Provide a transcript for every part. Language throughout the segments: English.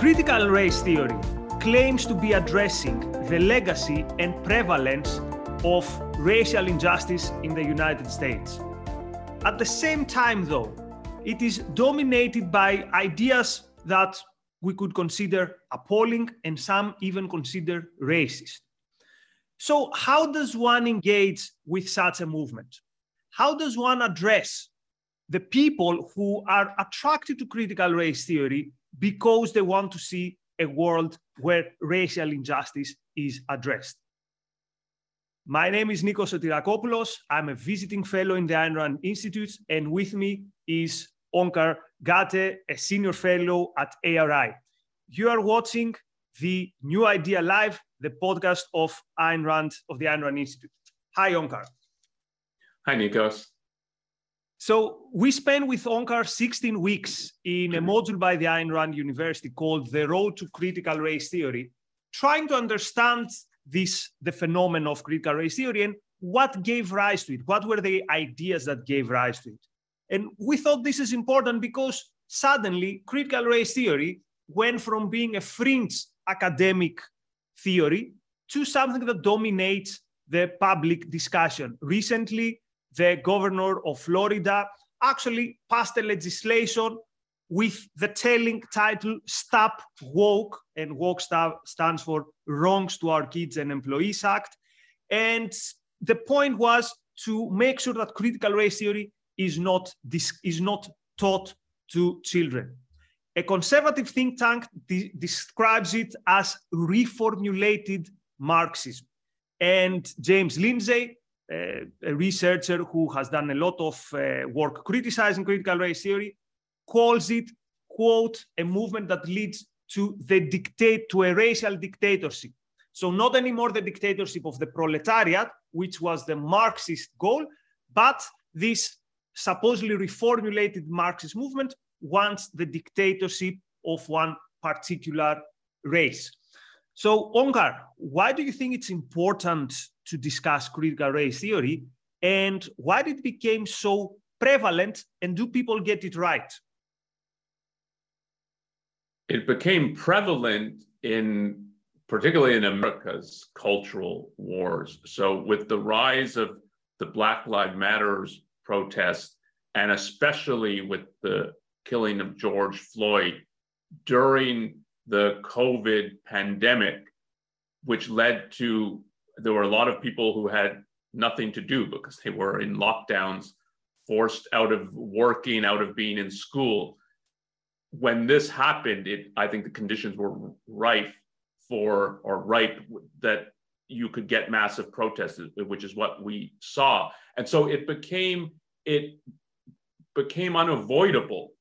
Critical race theory claims to be addressing the legacy and prevalence of racial injustice in the United States. At the same time, though, it is dominated by ideas that we could consider appalling and some even consider racist. So, how does one engage with such a movement? How does one address the people who are attracted to critical race theory because they want to see a world where racial injustice is addressed. My name is Nikos Sotirakopoulos. I'm a visiting fellow in the Ayn Rand Institute, and with me is Onkar Ghate, a senior fellow at ARI. You are watching the New Idea Live, the podcast of Ayn Rand, of the Ayn Rand Institute. Hi, Onkar. Hi, Nikos. So we spent with Onkar 16 weeks in a module by the Ayn Rand University called The Road to Critical Race Theory, trying to understand this, the phenomenon of critical race theory and what gave rise to it. What were the ideas that gave rise to it? And we thought this is important because suddenly critical race theory went from being a fringe academic theory to something that dominates the public discussion. Recently, the governor of Florida actually passed a legislation with the telling title Stop Woke, and Woke stands for Wrongs to Our Kids and Employees Act. And the point was to make sure that critical race theory is not, is not taught to children. A conservative think tank de describes it as reformulated Marxism. And James Lindsay, a researcher who has done a lot of uh, work criticizing critical race theory, calls it, quote, a movement that leads to the dictate to a racial dictatorship. So not anymore the dictatorship of the proletariat, which was the Marxist goal, but this supposedly reformulated Marxist movement wants the dictatorship of one particular race. So, Onkar, why do you think it's important to discuss critical race theory? And why did it become so prevalent? And do people get it right? It became prevalent in particularly in America's cultural wars. So, with the rise of the Black Lives Matters protests, and especially with the killing of George Floyd during the COVID pandemic, which led to there were a lot of people who had nothing to do because they were in lockdowns, forced out of working, out of being in school. When this happened, it I think the conditions were rife for or ripe that you could get massive protests, which is what we saw. And so it became it became unavoidable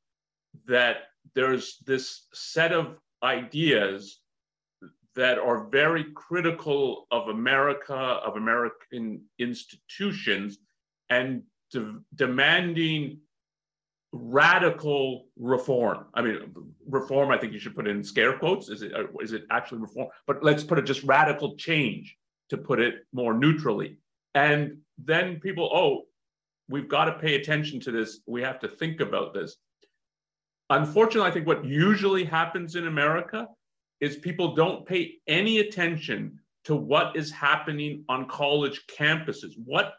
that there's this set of ideas that are very critical of America, of American institutions, and de- demanding radical reform. I mean, reform, I think you should put in scare quotes. Is it, uh, is it actually reform? But let's put it just radical change to put it more neutrally. And then people, oh, we've got to pay attention to this. We have to think about this. Unfortunately, I think what usually happens in America is people don't pay any attention to what is happening on college campuses, what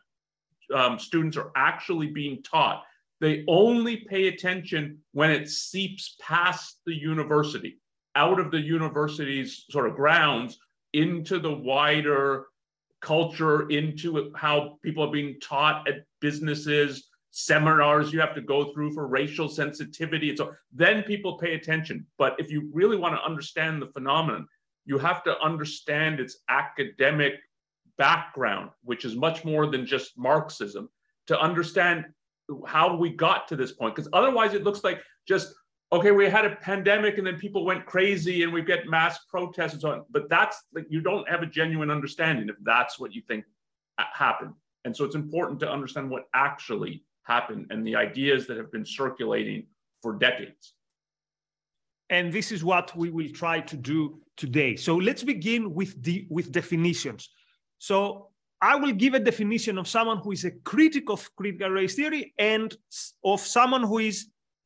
um, students are actually being taught. They only pay attention when it seeps past the university, out of the university's sort of grounds into the wider culture, into how people are being taught at businesses, seminars you have to go through for racial sensitivity. And so then people pay attention. But if you really want to understand the phenomenon, you have to understand its academic background, which is much more than just Marxism, to understand how we got to this point. Because otherwise, it looks like just, okay, we had a pandemic and then people went crazy and we get mass protests and so on. But that's like, you don't have a genuine understanding if that's what you think uh, happened. And so it's important to understand what actually happen and the ideas that have been circulating for decades. And this is what we will try to do today. So let's begin with the with definitions. So I will give a definition of someone who is a critic of critical race theory and of someone who is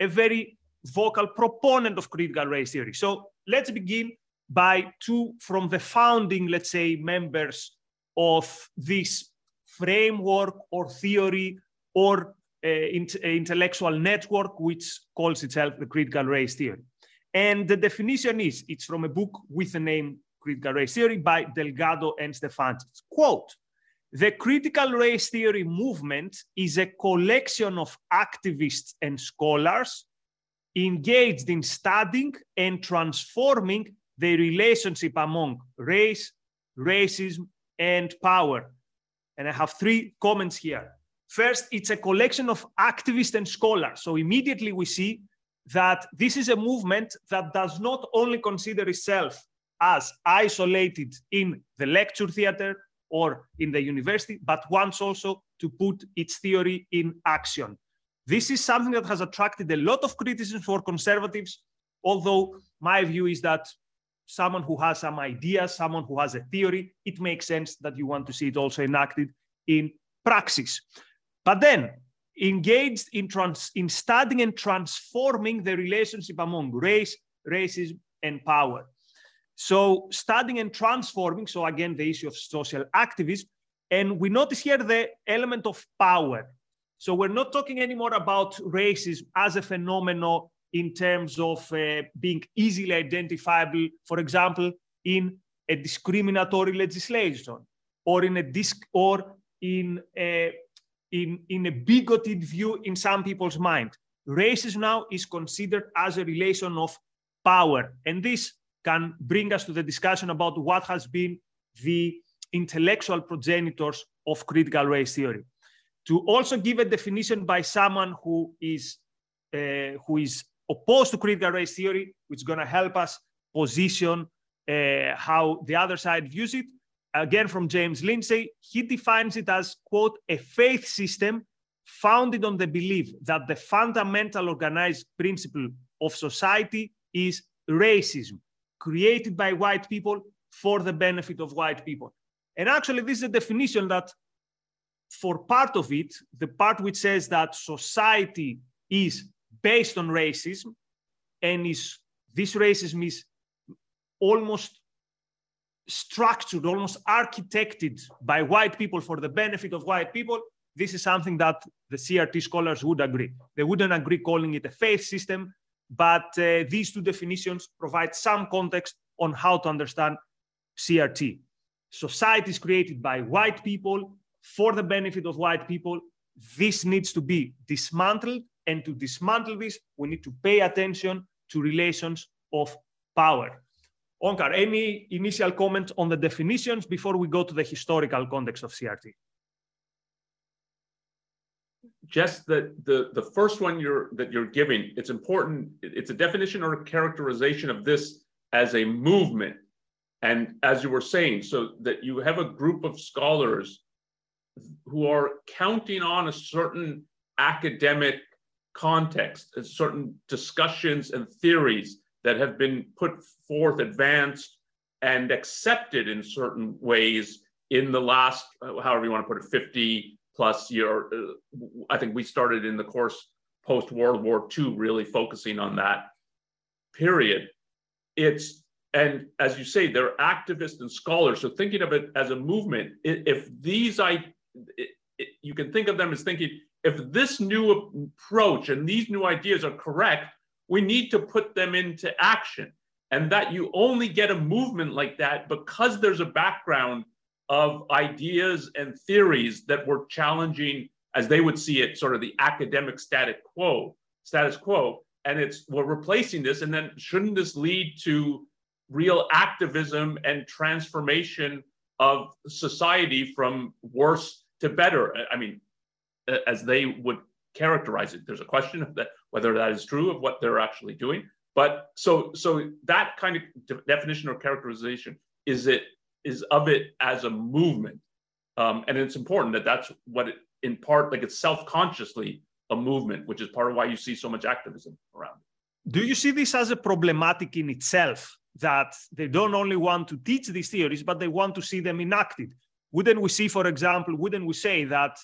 a very vocal proponent of critical race theory. So let's begin by two from the founding, let's say, members of this framework or theory or intellectual network, which calls itself the critical race theory. And the definition is, it's from a book with the name Critical Race Theory by Delgado and Stefancic. Quote, the critical race theory movement is a collection of activists and scholars engaged in studying and transforming the relationship among race, racism, and power. And I have three comments here. First, it's a collection of activists and scholars. So immediately we see that this is a movement that does not only consider itself as isolated in the lecture theater or in the university, but wants also to put its theory in action. This is something that has attracted a lot of criticism for conservatives, although my view is that someone who has some ideas, someone who has a theory, it makes sense that you want to see it also enacted in praxis. But then engaged in, trans, in studying and transforming the relationship among race, racism, and power. So studying and transforming, so again, the issue of social activism, and we notice here the element of power. So we're not talking anymore about racism as a phenomenon in terms of uh, being easily identifiable, for example, in a discriminatory legislation or in a disc or in a in, in a bigoted view in some people's mind. Racism now is considered as a relation of power. And this can bring us to the discussion about what has been the intellectual progenitors of critical race theory. To also give a definition by someone who is, uh, who is opposed to critical race theory, which is going to help us position uh, how the other side views it, again from James Lindsay, he defines it as, quote, a faith system founded on the belief that the fundamental organized principle of society is racism, created by white people for the benefit of white people. And actually, this is a definition that, for part of it, the part which says that society is based on racism and is this racism is almost structured, almost architected by white people for the benefit of white people, this is something that the CRT scholars would agree. They wouldn't agree calling it a faith system, but uh, these two definitions provide some context on how to understand CRT. Society is created by white people for the benefit of white people. This needs to be dismantled, and to dismantle this, we need to pay attention to relations of power. Onkar, any initial comment on the definitions before we go to the historical context of CRT? Just that the, the first one you're that you're giving, it's important, it's a definition or a characterization of this as a movement. And as you were saying, so that you have a group of scholars who are counting on a certain academic context, certain discussions and theories that have been put forth, advanced, and accepted in certain ways in the last, uh, however you want to put it, 50 plus year. Uh, I think we started in the course post World War II, really focusing on that period. It's and as you say, they're activists and scholars. So thinking of it as a movement, if these I, you can think of them as thinking if this new approach and these new ideas are correct, we need to put them into action. And that you only get a movement like that because there's a background of ideas and theories that were challenging, as they would see it, sort of the academic static quo, status quo. And it's we're replacing this. And then shouldn't this lead to real activism and transformation of society from worse to better? I mean, as they would characterize it. There's a question of that whether that is true of what they're actually doing. But so so that kind of de- definition or characterization is it is of it as a movement, um, and it's important that that's what it in part like it's self consciously a movement, which is part of why you see so much activism around. Do you see this as a problematic in itself? That they don't only want to teach these theories, but they want to see them enacted. Wouldn't we see, for example, wouldn't we say that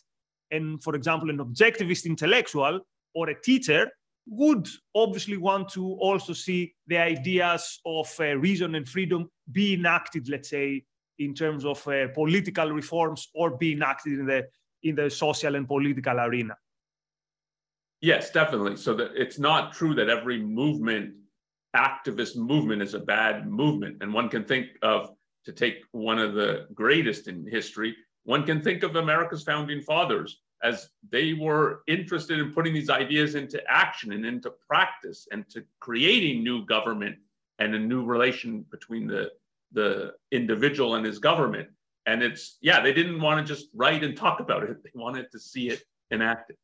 and for example, an objectivist intellectual or a teacher would obviously want to also see the ideas of uh, reason and freedom be enacted, let's say, in terms of uh, political reforms or be enacted in the in the social and political arena. Yes, definitely. So that it's not true that every movement, activist movement, is a bad movement. And one can think of to take one of the greatest in history, one can think of America's founding fathers as they were interested in putting these ideas into action and into practice and to creating new government and a new relation between the the individual and his government. And it's yeah they didn't want to just write and talk about it. They wanted to see it enacted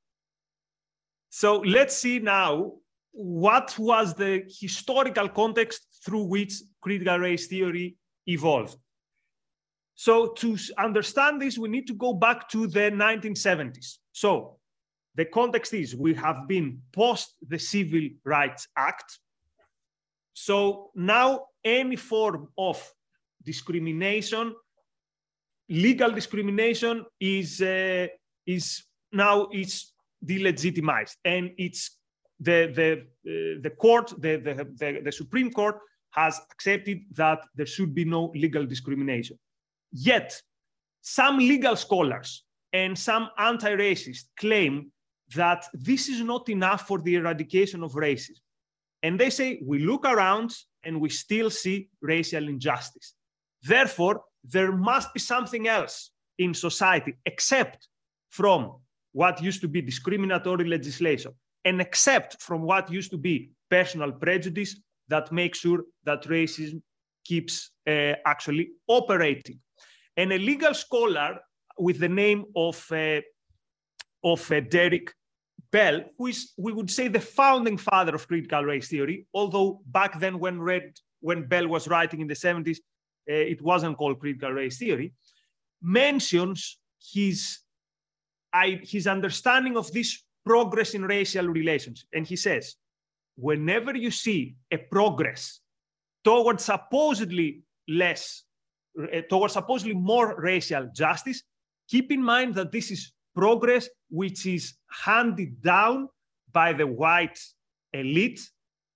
so let's see now what was the historical context through which critical race theory evolved so to understand this, we need to go back to the 1970s. So the context is we have been post the Civil Rights Act. So now any form of discrimination, legal discrimination is, uh, is now is delegitimized and it's the, the, uh, the court, the, the, the, the Supreme Court has accepted that there should be no legal discrimination. Yet, some legal scholars and some anti racists claim that this is not enough for the eradication of racism. And they say we look around and we still see racial injustice. Therefore, there must be something else in society except from what used to be discriminatory legislation and except from what used to be personal prejudice that makes sure that racism keeps uh, actually operating. And a legal scholar with the name of, uh, of uh, Derrick Bell, who is, we would say, the founding father of critical race theory, although back then when, read, when Bell was writing in the 70s, uh, it wasn't called critical race theory, mentions his, I, his understanding of this progress in racial relations. And he says, whenever you see a progress towards supposedly less towards supposedly more racial justice, keep in mind that this is progress which is handed down by the white elite.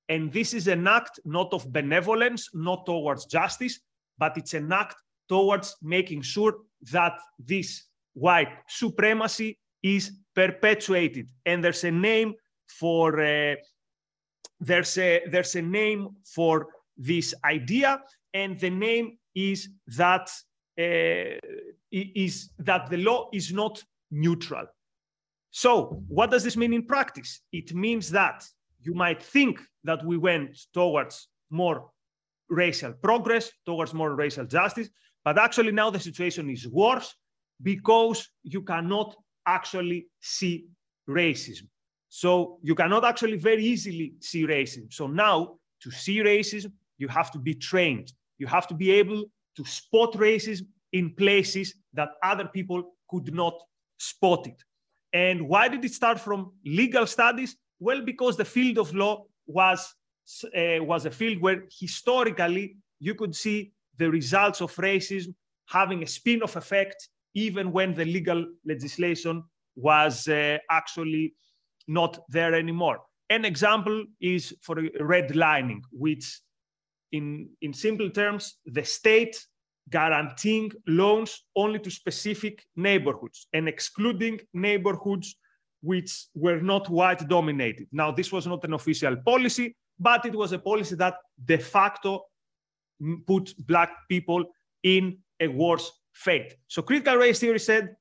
And this is an act not of benevolence, not towards justice, but it's an act towards making sure that this white supremacy is perpetuated. And there's a name for uh, there's a there's a name for this idea, and the name is that uh, is that the law is not neutral. So, what does this mean in practice? It means that you might think that we went towards more racial progress, towards more racial justice, but actually now the situation is worse because you cannot actually see racism. So you cannot actually very easily see racism. So now to see racism, you have to be trained. You have to be able to spot racism in places that other people could not spot it. And why did it start from legal studies? Well, because the field of law was, uh, was a field where historically you could see the results of racism having a spin off effect, even when the legal legislation was uh, actually not there anymore. An example is for redlining, which in, in simple terms, the state guaranteeing loans only to specific neighborhoods and excluding neighborhoods which were not white dominated. Now, this was not an official policy, but it was a policy that de facto put Black people in a worse fate. So, critical race theory said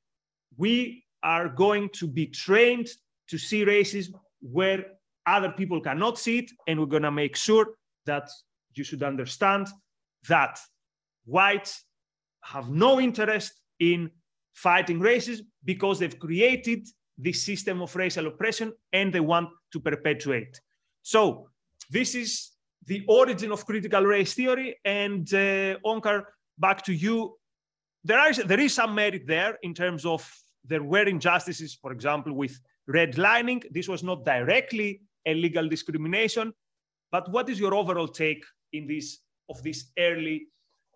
we are going to be trained to see racism where other people cannot see it, and we're going to make sure that you should understand that whites have no interest in fighting racism because they've created this system of racial oppression and they want to perpetuate. So this is the origin of critical race theory. And uh, Onkar, back to you. There is, there is some merit there in terms of there were injustices, for example, with redlining. This was not directly a legal discrimination. But what is your overall take in this of this early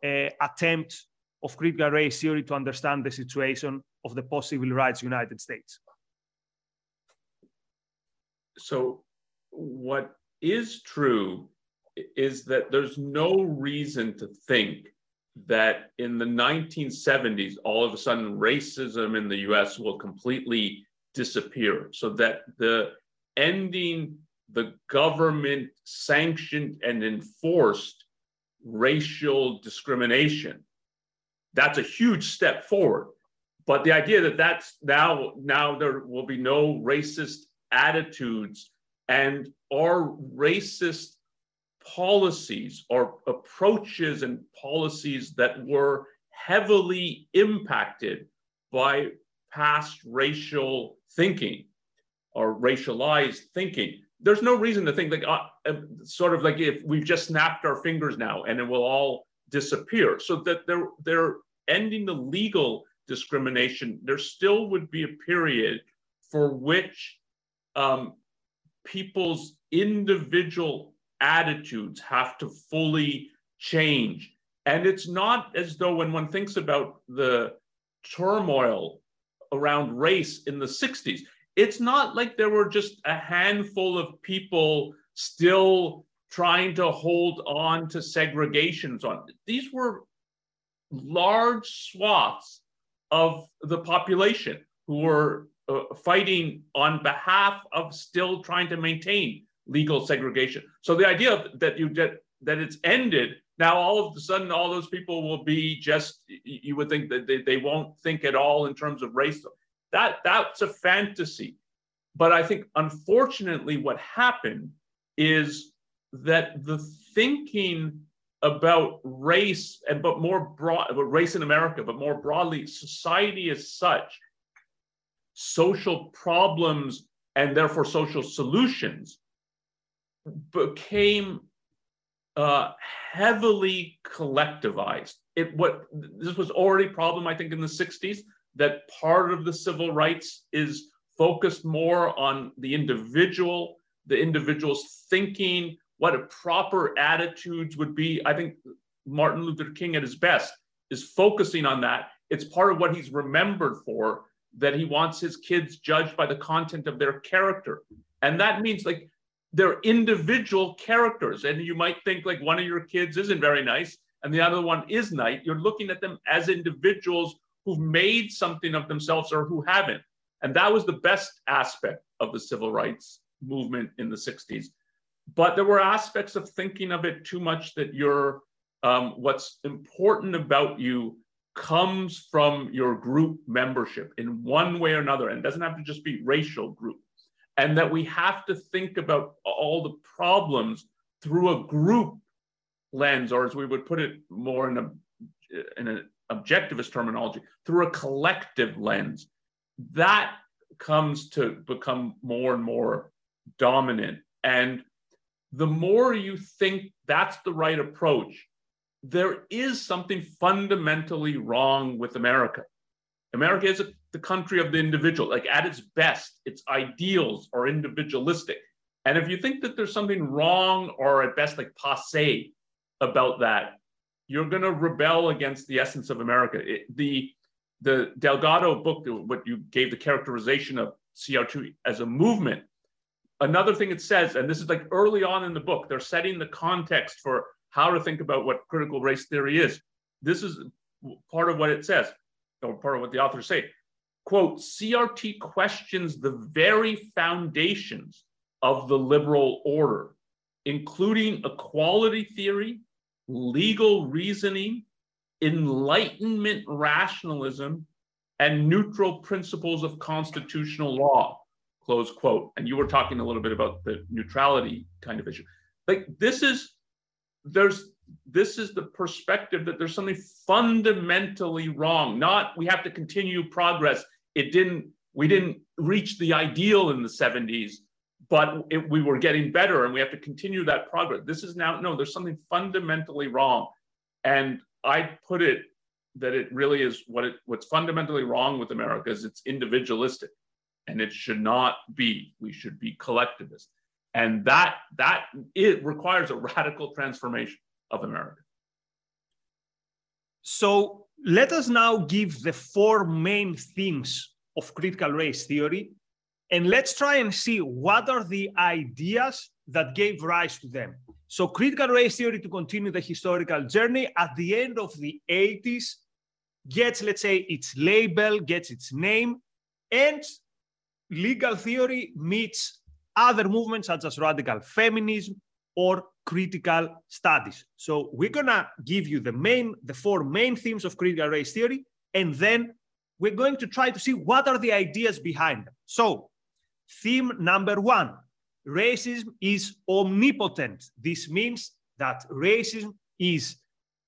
uh, attempt of critical race theory to understand the situation of the post-civil rights United States? So what is true is that there's no reason to think that in the 1970s, all of a sudden racism in the US will completely disappear. So that the ending the government sanctioned and enforced racial discrimination. That's a huge step forward. But the idea that that's now now there will be no racist attitudes and our racist policies or approaches and policies that were heavily impacted by past racial thinking or racialized thinking. There's no reason to think like uh, uh, sort of like if we've just snapped our fingers now and it will all disappear. So that they're they're ending the legal discrimination. There still would be a period for which um, people's individual attitudes have to fully change. And it's not as though when one thinks about the turmoil around race in the 60s, it's not like there were just a handful of people still trying to hold on to segregations on these were large swaths of the population who were uh, fighting on behalf of still trying to maintain legal segregation. So the idea that you that that it's ended now, all of a sudden, all those people will be just you would think that they, they won't think at all in terms of race. That that's a fantasy. But I think unfortunately, what happened is that the thinking about race and but more broad about race in America, but more broadly, society as such, social problems and therefore social solutions became uh, heavily collectivized. It what this was already a problem, I think, in the 60s, that part of the civil rights is focused more on the individual, the individual's thinking, what a proper attitudes would be. I think Martin Luther King at his best is focusing on that. It's part of what he's remembered for, that he wants his kids judged by the content of their character. And that means like they're individual characters. And you might think like one of your kids isn't very nice and the other one is nice. You're looking at them as individuals who've made something of themselves or who haven't. And that was the best aspect of the civil rights movement in the 60s. But there were aspects of thinking of it too much that you're, um, what's important about you comes from your group membership in one way or another. And doesn't have to just be racial group and that we have to think about all the problems through a group lens, or as we would put it more in a in an objectivist terminology, through a collective lens. That comes to become more and more dominant. And the more you think that's the right approach, there is something fundamentally wrong with America. America is the country of the individual. Like at its best, its ideals are individualistic. And if you think that there's something wrong or at best like passe about that, you're going to rebel against the essence of America. It, the the Delgado book, what you gave the characterization of CRT as a movement. Another thing it says, and this is like early on in the book, they're setting the context for how to think about what critical race theory is. This is part of what it says or part of what the authors say, quote, CRT questions the very foundations of the liberal order, including equality theory, legal reasoning, enlightenment rationalism, and neutral principles of constitutional law, close quote. And you were talking a little bit about the neutrality kind of issue. Like this is, there's this is the perspective that there's something fundamentally wrong. Not we have to continue progress. It didn't, we didn't reach the ideal in the 70s, but it, we were getting better and we have to continue that progress. This is now, no, there's something fundamentally wrong. And I put it that it really is what it what's fundamentally wrong with America is it's individualistic and it should not be. We should be collectivist. And that that it requires a radical transformation of America. So let us now give the four main themes of critical race theory And let's try and see what are the ideas that gave rise to them. So critical race theory to continue the historical journey at the end of the 80s gets, let's say, its label, gets its name, and legal theory meets other movements such as radical feminism or critical studies. So we're gonna give you the main, the four main themes of critical race theory, and then we're going to try to see what are the ideas behind them. So theme number one, racism is omnipotent. This means that racism is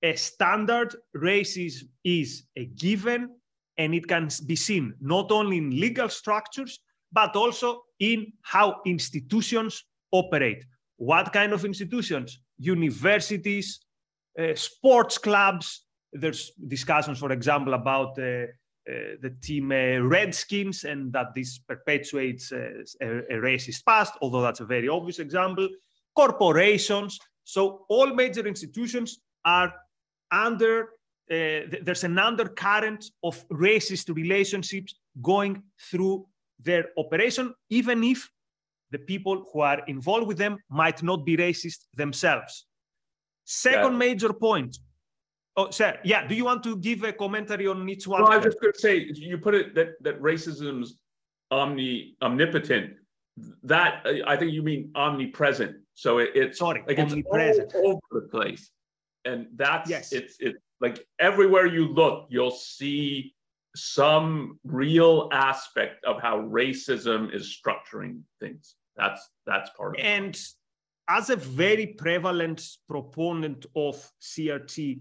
a standard, racism is a given, and it can be seen not only in legal structures, but also in how institutions operate. What kind of institutions? Universities, uh, sports clubs. There's discussions, for example, about uh, the team uh, Redskins and that this perpetuates uh, a, a racist past, although that's a very obvious example. Corporations. So all major institutions are under uh, there's an undercurrent of racist relationships going through their operation, even if the people who are involved with them might not be racist themselves. Second yeah. major point. Oh, sir, yeah. Do you want to give a commentary on each one? Well, I was just going to say, you put it that that racism's omni omnipotent. That I think you mean omnipresent. So it, it's sorry, like omnipresent. it's all over the place, and that's yes. it's it's like everywhere you look, you'll see some real aspect of how racism is structuring things. That's that's part of it. And as a very prevalent proponent of CRT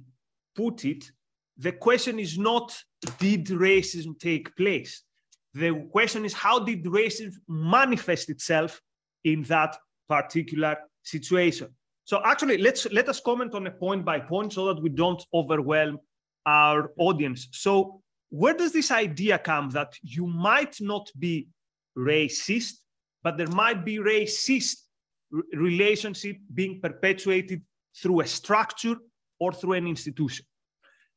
put it, the question is not did racism take place? The question is how did racism manifest itself in that particular situation? So actually, let's let us comment on a point by point so that we don't overwhelm our audience. So where does this idea come that you might not be racist, but there might be racist relationship being perpetuated through a structure or through an institution?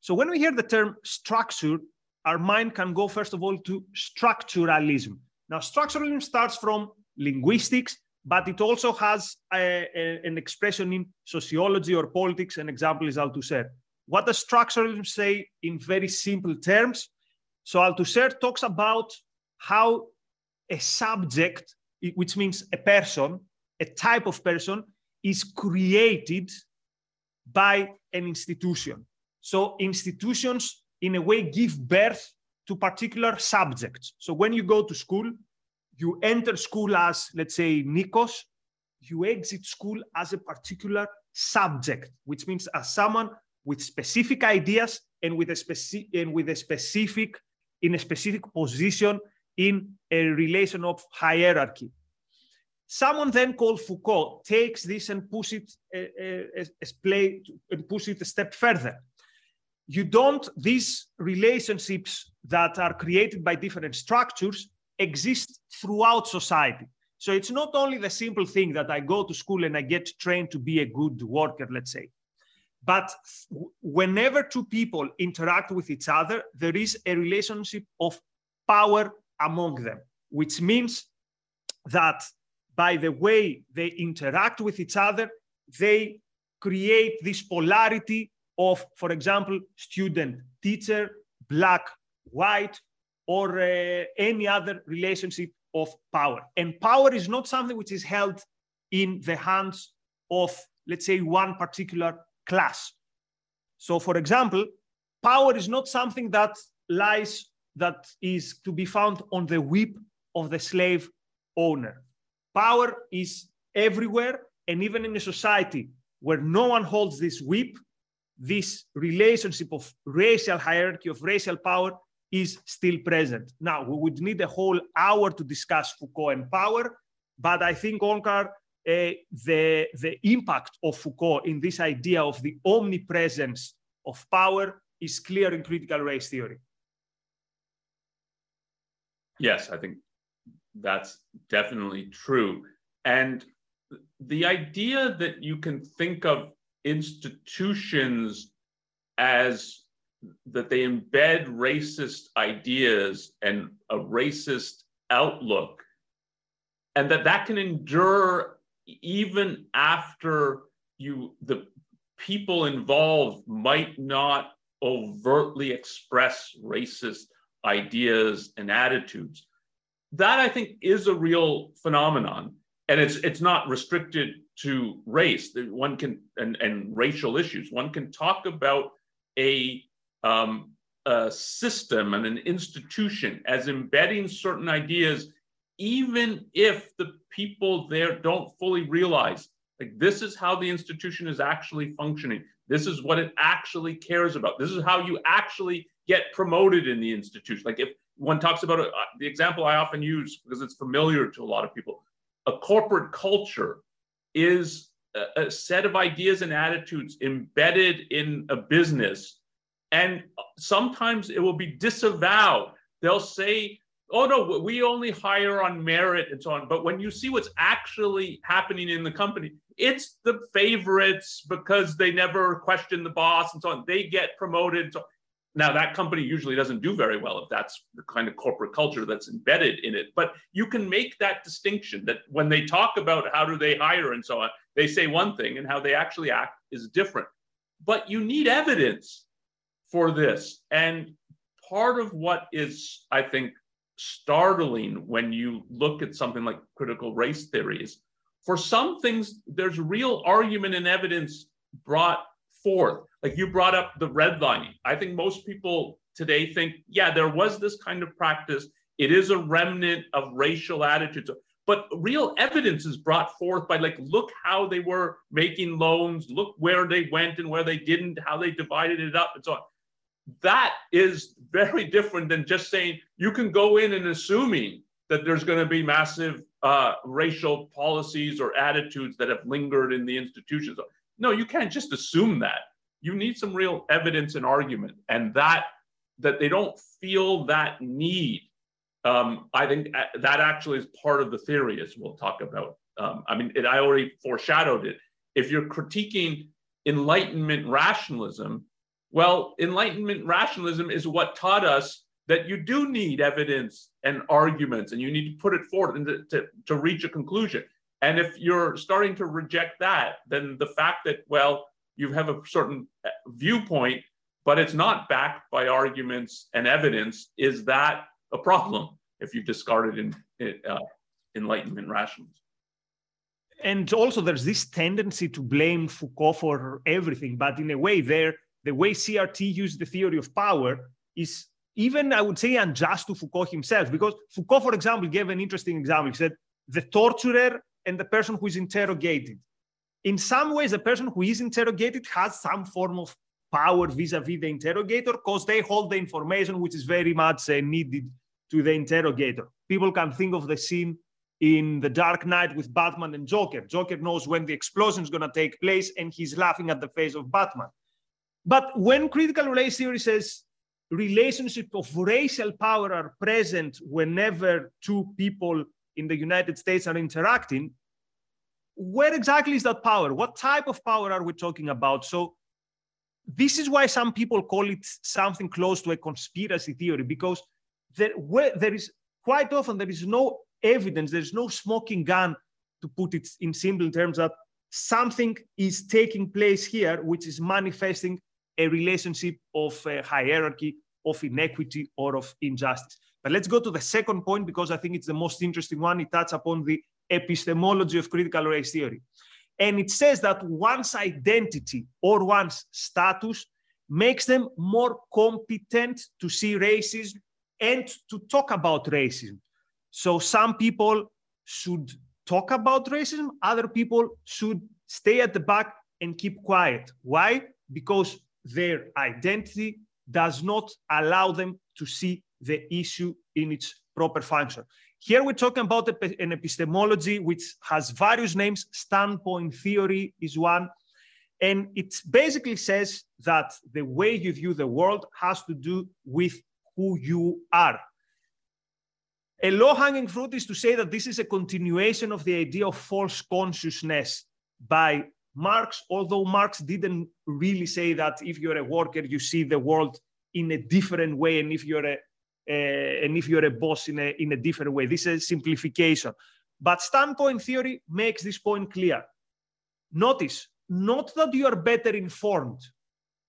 So when we hear the term structure, our mind can go first of all to structuralism. Now, structuralism starts from linguistics, but it also has a, a, an expression in sociology or politics. An example is Althusser. What does structuralism say in very simple terms? So Althusser talks about how a subject, which means a person, a type of person, is created by an institution. So institutions, in a way, give birth to particular subjects. So when you go to school, you enter school as, let's say, Nikos, you exit school as a particular subject, which means as someone with specific ideas and with a, speci- and with a specific in a specific position in a relation of hierarchy. Someone then called Foucault takes this and push it uh, uh, play and push it a step further. You don't; these relationships that are created by different structures exist throughout society. So it's not only the simple thing that I go to school and I get trained to be a good worker, let's say. But whenever two people interact with each other, there is a relationship of power among them, which means that by the way they interact with each other, they create this polarity of, for example, student teacher, black, white, or uh, any other relationship of power. And power is not something which is held in the hands of, let's say, one particular class. So, for example, power is not something that lies, that is to be found on the whip of the slave owner. Power is everywhere, and even in a society where no one holds this whip, this relationship of racial hierarchy, of racial power, is still present. Now, we would need a whole hour to discuss Foucault and power, but I think Onkar uh, the, the impact of Foucault in this idea of the omnipresence of power is clear in critical race theory. Yes, I think that's definitely true. And the idea that you can think of institutions as that they embed racist ideas and a racist outlook and that that can endure even after you the people involved might not overtly express racist ideas and attitudes that i think is a real phenomenon. And it's it's not restricted to race. One can and, and racial issues. One can talk about a, um, a system and an institution as embedding certain ideas even if the people there don't fully realize like this is how the institution is actually functioning. This is what it actually cares about. This is how you actually get promoted in the institution. Like if one talks about uh, the example i often use because it's familiar to a lot of people a corporate culture is a, a set of ideas and attitudes embedded in a business and sometimes it will be disavowed they'll say oh no, we only hire on merit and so on. But when you see what's actually happening in the company, it's the favorites because they never question the boss and so on. They get promoted. So now that company usually doesn't do very well if that's the kind of corporate culture that's embedded in it. But you can make that distinction that when they talk about how do they hire and so on, they say one thing and how they actually act is different. But you need evidence for this. And part of what is, I think, startling when you look at something like critical race theories. For some things, there's real argument and evidence brought forth. Like you brought up the redlining. I think most people today think, yeah, there was this kind of practice. It is a remnant of racial attitudes. But real evidence is brought forth by like, look how they were making loans, look where they went and where they didn't, how they divided it up, and so on that is very different than just saying you can go in and assuming that there's going to be massive uh, racial policies or attitudes that have lingered in the institutions. No, you can't just assume that. You need some real evidence and argument, and that that they don't feel that need. Um, I think uh, that actually is part of the theory, as we'll talk about. Um, I mean, it, I already foreshadowed it. If you're critiquing Enlightenment rationalism, well, Enlightenment rationalism is what taught us that you do need evidence and arguments, and you need to put it forward to, to, to reach a conclusion. And if you're starting to reject that, then the fact that, well, you have a certain uh, viewpoint, but it's not backed by arguments and evidence, is that a problem if you've discarded in, uh, Enlightenment rationalism? And also, there's this tendency to blame Foucault for everything, but in a way, there the way CRT used the theory of power is even, I would say, unjust to Foucault himself. Because Foucault, for example, gave an interesting example. He said, the torturer and the person who is interrogated. In some ways, the person who is interrogated has some form of power vis-a-vis the interrogator because they hold the information which is very much uh, needed to the interrogator. People can think of the scene in The Dark Knight with Batman and Joker. Joker knows when the explosion is going to take place and he's laughing at the face of Batman. But when critical race theory says relationship of racial power are present whenever two people in the United States are interacting, where exactly is that power? What type of power are we talking about? So this is why some people call it something close to a conspiracy theory, because there, where, there is quite often there is no evidence, there is no smoking gun to put it in simple terms that something is taking place here which is manifesting a relationship of uh, hierarchy, of inequity, or of injustice. But let's go to the second point because I think it's the most interesting one. It touches upon the epistemology of critical race theory. And it says that one's identity or one's status makes them more competent to see racism and to talk about racism. So some people should talk about racism, other people should stay at the back and keep quiet. Why? Because their identity does not allow them to see the issue in its proper function. Here we're talking about an epistemology which has various names. Standpoint theory is one. And it basically says that the way you view the world has to do with who you are. A low hanging fruit is to say that this is a continuation of the idea of false consciousness by Marx, although Marx didn't really say that if you're a worker, you see the world in a different way, and if you're a Eh, and if you're a boss in a in a different way, this is simplification. But standpoint theory makes this point clear. Notice, not that you are better informed.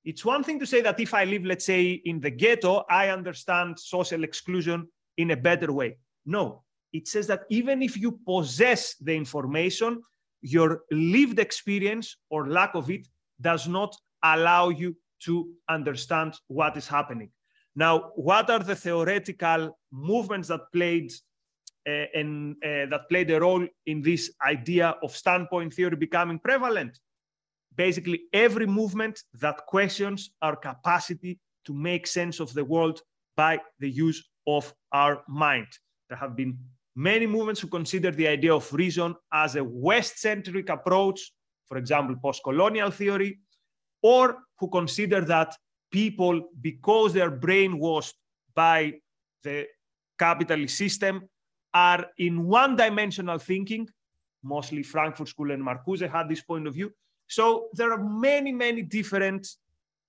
It's one thing to say that if I live, let's say, in the ghetto, I understand social exclusion in a better way. No, it says that even if you possess the information, your lived experience or lack of it does not allow you to understand what is happening. Now, what are the theoretical movements that played uh, and uh, that played a role in this idea of standpoint theory becoming prevalent? Basically, every movement that questions our capacity to make sense of the world by the use of our mind. There have been many movements who consider the idea of reason as a West-centric approach, for example, post-colonial theory, or who consider that people, because they are brainwashed by the capitalist system, are in one-dimensional thinking. Mostly Frankfurt School and Marcuse had this point of view. So there are many, many different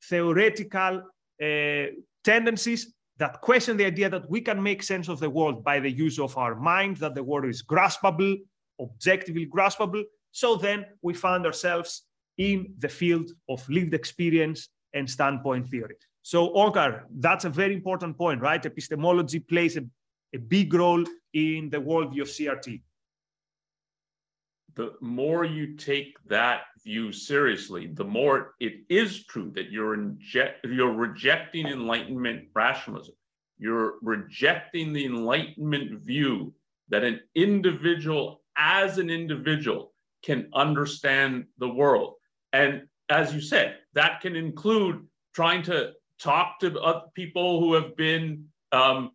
theoretical uh, tendencies that question the idea that we can make sense of the world by the use of our mind, that the world is graspable, objectively graspable. So then we find ourselves in the field of lived experience and standpoint theory. So, Onkar, that's a very important point, right? Epistemology plays a, a big role in the worldview of CRT. The more you take that view seriously, the more it is true that you're, you're rejecting Enlightenment rationalism. You're rejecting the Enlightenment view that an individual, as an individual, can understand the world. And as you said, that can include trying to talk to people who have been um,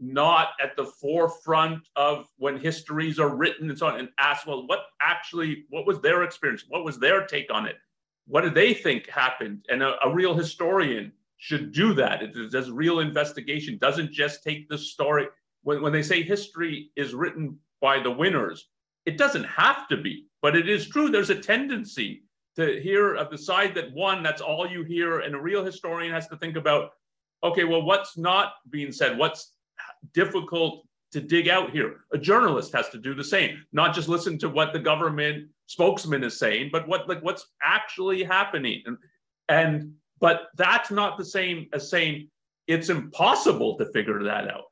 not at the forefront of when histories are written and so on and ask, well, what actually, what was their experience? What was their take on it? What did they think happened? And a, a real historian should do that. It does real investigation, doesn't just take the story. When, when they say history is written by the winners, it doesn't have to be, but it is true. There's a tendency to hear of the side that won, that's all you hear. And a real historian has to think about, okay, well, what's not being said? What's difficult to dig out here? A journalist has to do the same, not just listen to what the government spokesman is saying, but what like what's actually happening. And, and but that's not the same as saying it's impossible to figure that out.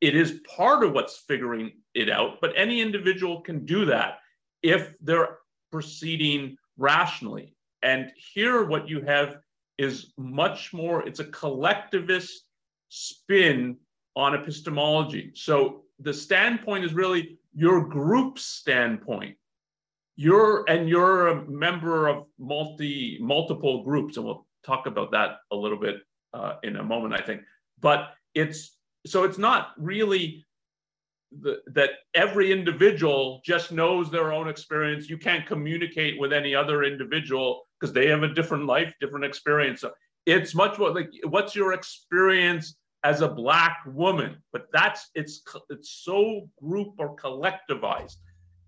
It is part of what's figuring it out, but any individual can do that if they're proceeding rationally. And here, what you have is much more, it's a collectivist spin on epistemology. So the standpoint is really your group's standpoint. You're and you're a member of multi multiple groups, and we'll talk about that a little bit uh, in a moment, I think. But it's so it's not really the, that every individual just knows their own experience. You can't communicate with any other individual because they have a different life, different experience. So it's much more like what's your experience as a black woman? But that's it's it's so group or collectivized,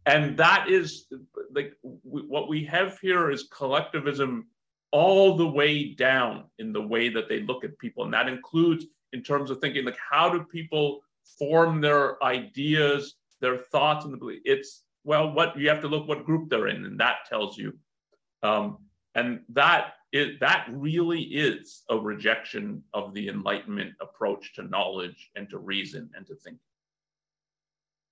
and that is like what we have here is collectivism all the way down in the way that they look at people, and that includes in terms of thinking like how do people form their ideas, their thoughts, and the belief. It's well, what you have to look what group they're in, and that tells you. Um, and that is that really is a rejection of the Enlightenment approach to knowledge and to reason and to thinking.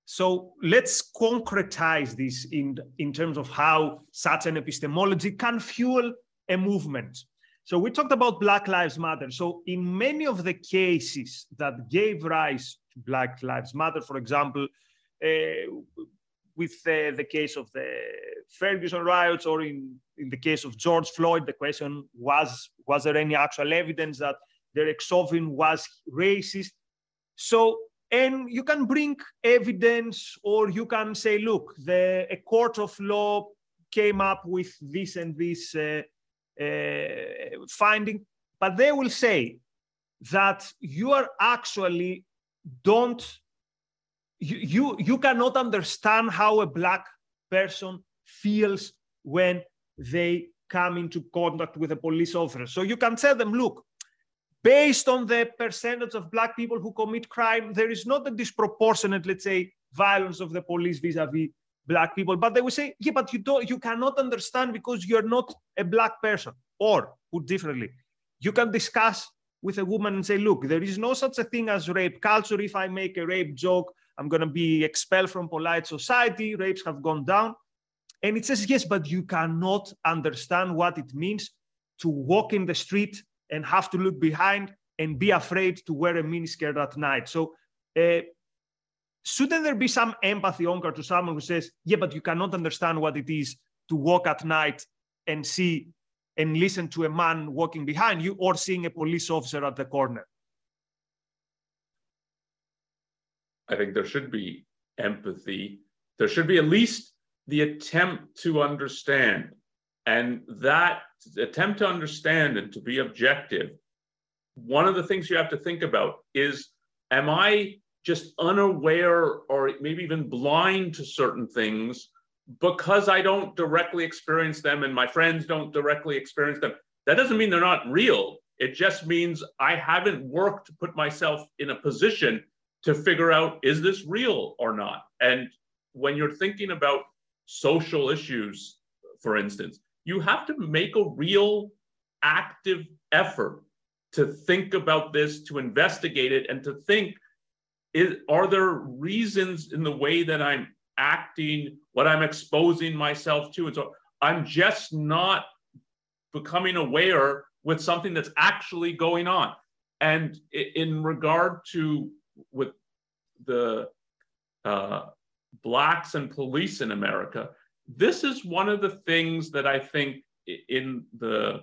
So let's concretize this in, in terms of how such an epistemology can fuel a movement. So we talked about Black Lives Matter. So in many of the cases that gave rise Black Lives Matter, for example, uh, with uh, the case of the Ferguson riots, or in, in the case of George Floyd, the question was was there any actual evidence that Derek Chauvin was racist? So, and you can bring evidence, or you can say, look, the a court of law came up with this and this uh, uh finding, but they will say that you are actually don't you, you you cannot understand how a black person feels when they come into contact with a police officer so you can tell them look based on the percentage of black people who commit crime there is not a disproportionate let's say violence of the police vis-a-vis black people. But they will say, yeah, but you don't, you cannot understand because you're not a black person. Or put differently, you can discuss with a woman and say, look, there is no such a thing as rape culture. If I make a rape joke, I'm going to be expelled from polite society. Rapes have gone down. And it says, yes, but you cannot understand what it means to walk in the street and have to look behind and be afraid to wear a miniskirt at night. So, uh, shouldn't there be some empathy, Onkar, to someone who says, yeah, but you cannot understand what it is to walk at night and see and listen to a man walking behind you or seeing a police officer at the corner? I think there should be empathy. There should be at least the attempt to understand. And that attempt to understand and to be objective, one of the things you have to think about is am I just unaware or maybe even blind to certain things because I don't directly experience them and my friends don't directly experience them? That doesn't mean they're not real. It just means I haven't worked to put myself in a position to figure out is this real or not? And when you're thinking about social issues, for instance, you have to make a real active effort to think about this, to investigate it, and to think is, are there reasons in the way that I'm acting, what I'm exposing myself to? And so I'm just not becoming aware with something that's actually going on. And in regard to with the uh, blacks and police in America, this is one of the things that I think in the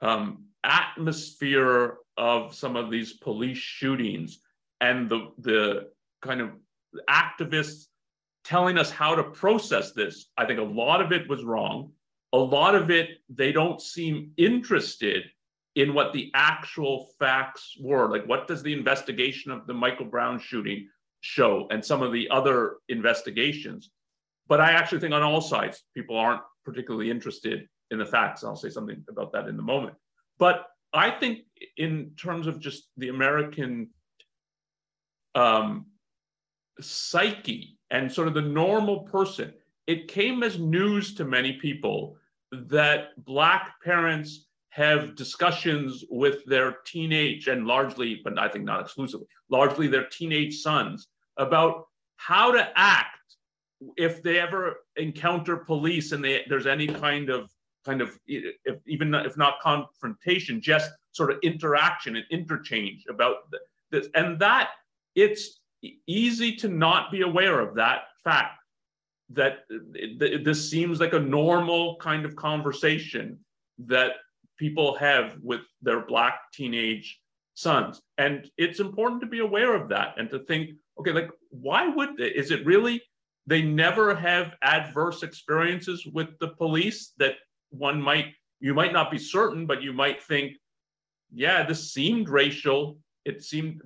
um, atmosphere of some of these police shootings and the the kind of activists telling us how to process this, I think a lot of it was wrong. A lot of it, they don't seem interested in what the actual facts were. Like, what does the investigation of the Michael Brown shooting show and some of the other investigations? But I actually think on all sides, people aren't particularly interested in the facts. I'll say something about that in a moment. But I think, in terms of just the American um, psyche and sort of the normal person, it came as news to many people that Black parents have discussions with their teenage and largely, but I think not exclusively, largely their teenage sons about how to act if they ever encounter police and they, there's any kind of kind of if, even if not confrontation, just sort of interaction and interchange about this, and that it's easy to not be aware of that fact that this seems like a normal kind of conversation that people have with their black teenage sons. And it's important to be aware of that and to think okay like why would they, is it really they never have adverse experiences with the police that one might you might not be certain but you might think yeah this seemed racial. It seemed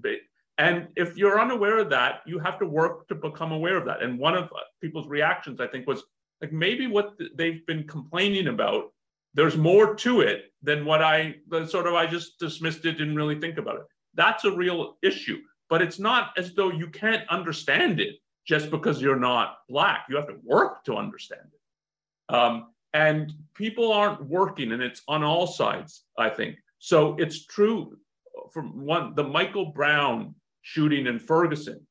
and if you're unaware of that you have to work to become aware of that and one of people's reactions i think was like maybe what they've been complaining about there's more to it than what I sort of I just dismissed it, didn't really think about it. That's a real issue, but it's not as though you can't understand it just because you're not black. You have to work to understand it. Um, and people aren't working, and it's on all sides, I think. So it's true from one the Michael Brown shooting in Ferguson.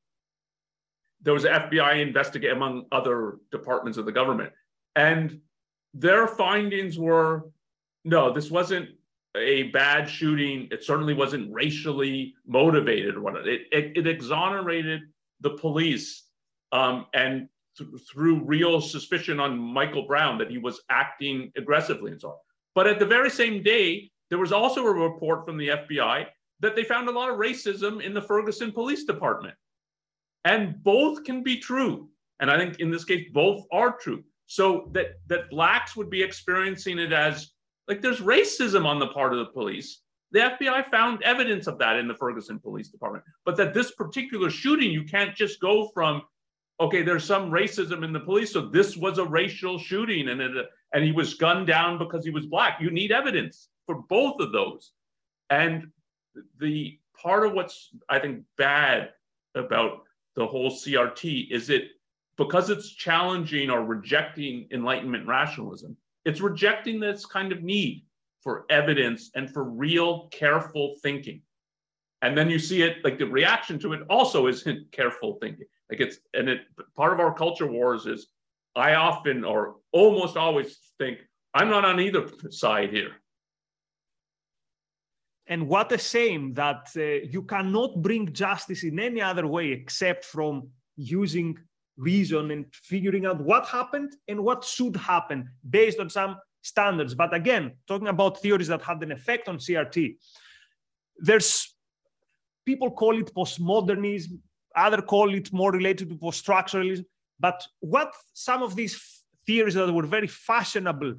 There was an FBI investigate among other departments of the government, and their findings were no, this wasn't a bad shooting. It certainly wasn't racially motivated or whatnot. It, it, it exonerated the police um, and th- threw real suspicion on Michael Brown that he was acting aggressively and so on. But at the very same day, there was also a report from the FBI that they found a lot of racism in the Ferguson Police Department. And both can be true. And I think in this case, both are true. So that that blacks would be experiencing it as like there's racism on the part of the police. The FBI found evidence of that in the Ferguson Police Department. But that this particular shooting, you can't just go from, okay, there's some racism in the police, so this was a racial shooting and it, and he was gunned down because he was black. You need evidence for both of those. And the part of what's I think bad about the whole CRT? Is it because it's challenging or rejecting Enlightenment rationalism? It's rejecting this kind of need for evidence and for real careful thinking. And then you see it like the reaction to it also isn't careful thinking. Like it's and it part of our culture wars is I often or almost always think I'm not on either side here. And what a shame that uh, you cannot bring justice in any other way except from using reason and figuring out what happened and what should happen based on some standards. But again, talking about theories that had an effect on CRT, there's people call it postmodernism, other call it more related to post-structuralism. But what some of these theories that were very fashionable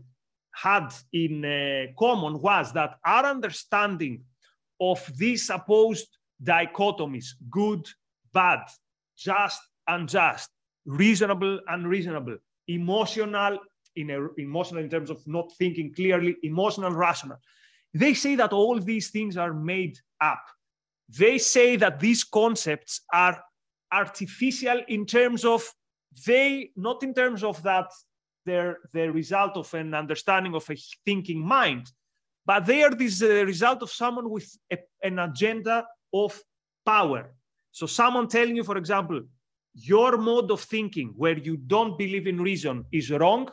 had in uh, common was that our understanding of these supposed dichotomies, good, bad, just, unjust, reasonable, unreasonable, emotional, in a, emotional in terms of not thinking clearly, emotional, rational. They say that all these things are made up. They say that these concepts are artificial in terms of they, not in terms of that they're the result of an understanding of a thinking mind, but they are this uh, result of someone with a, an agenda of power. So someone telling you, for example, your mode of thinking where you don't believe in reason is wrong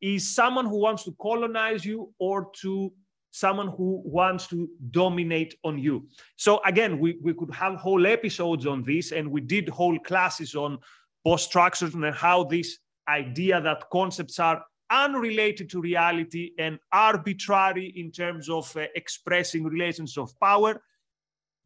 is someone who wants to colonize you or to someone who wants to dominate on you. So again, we, we could have whole episodes on this, and we did whole classes on post structures and how this idea that concepts are unrelated to reality and arbitrary in terms of uh, expressing relations of power.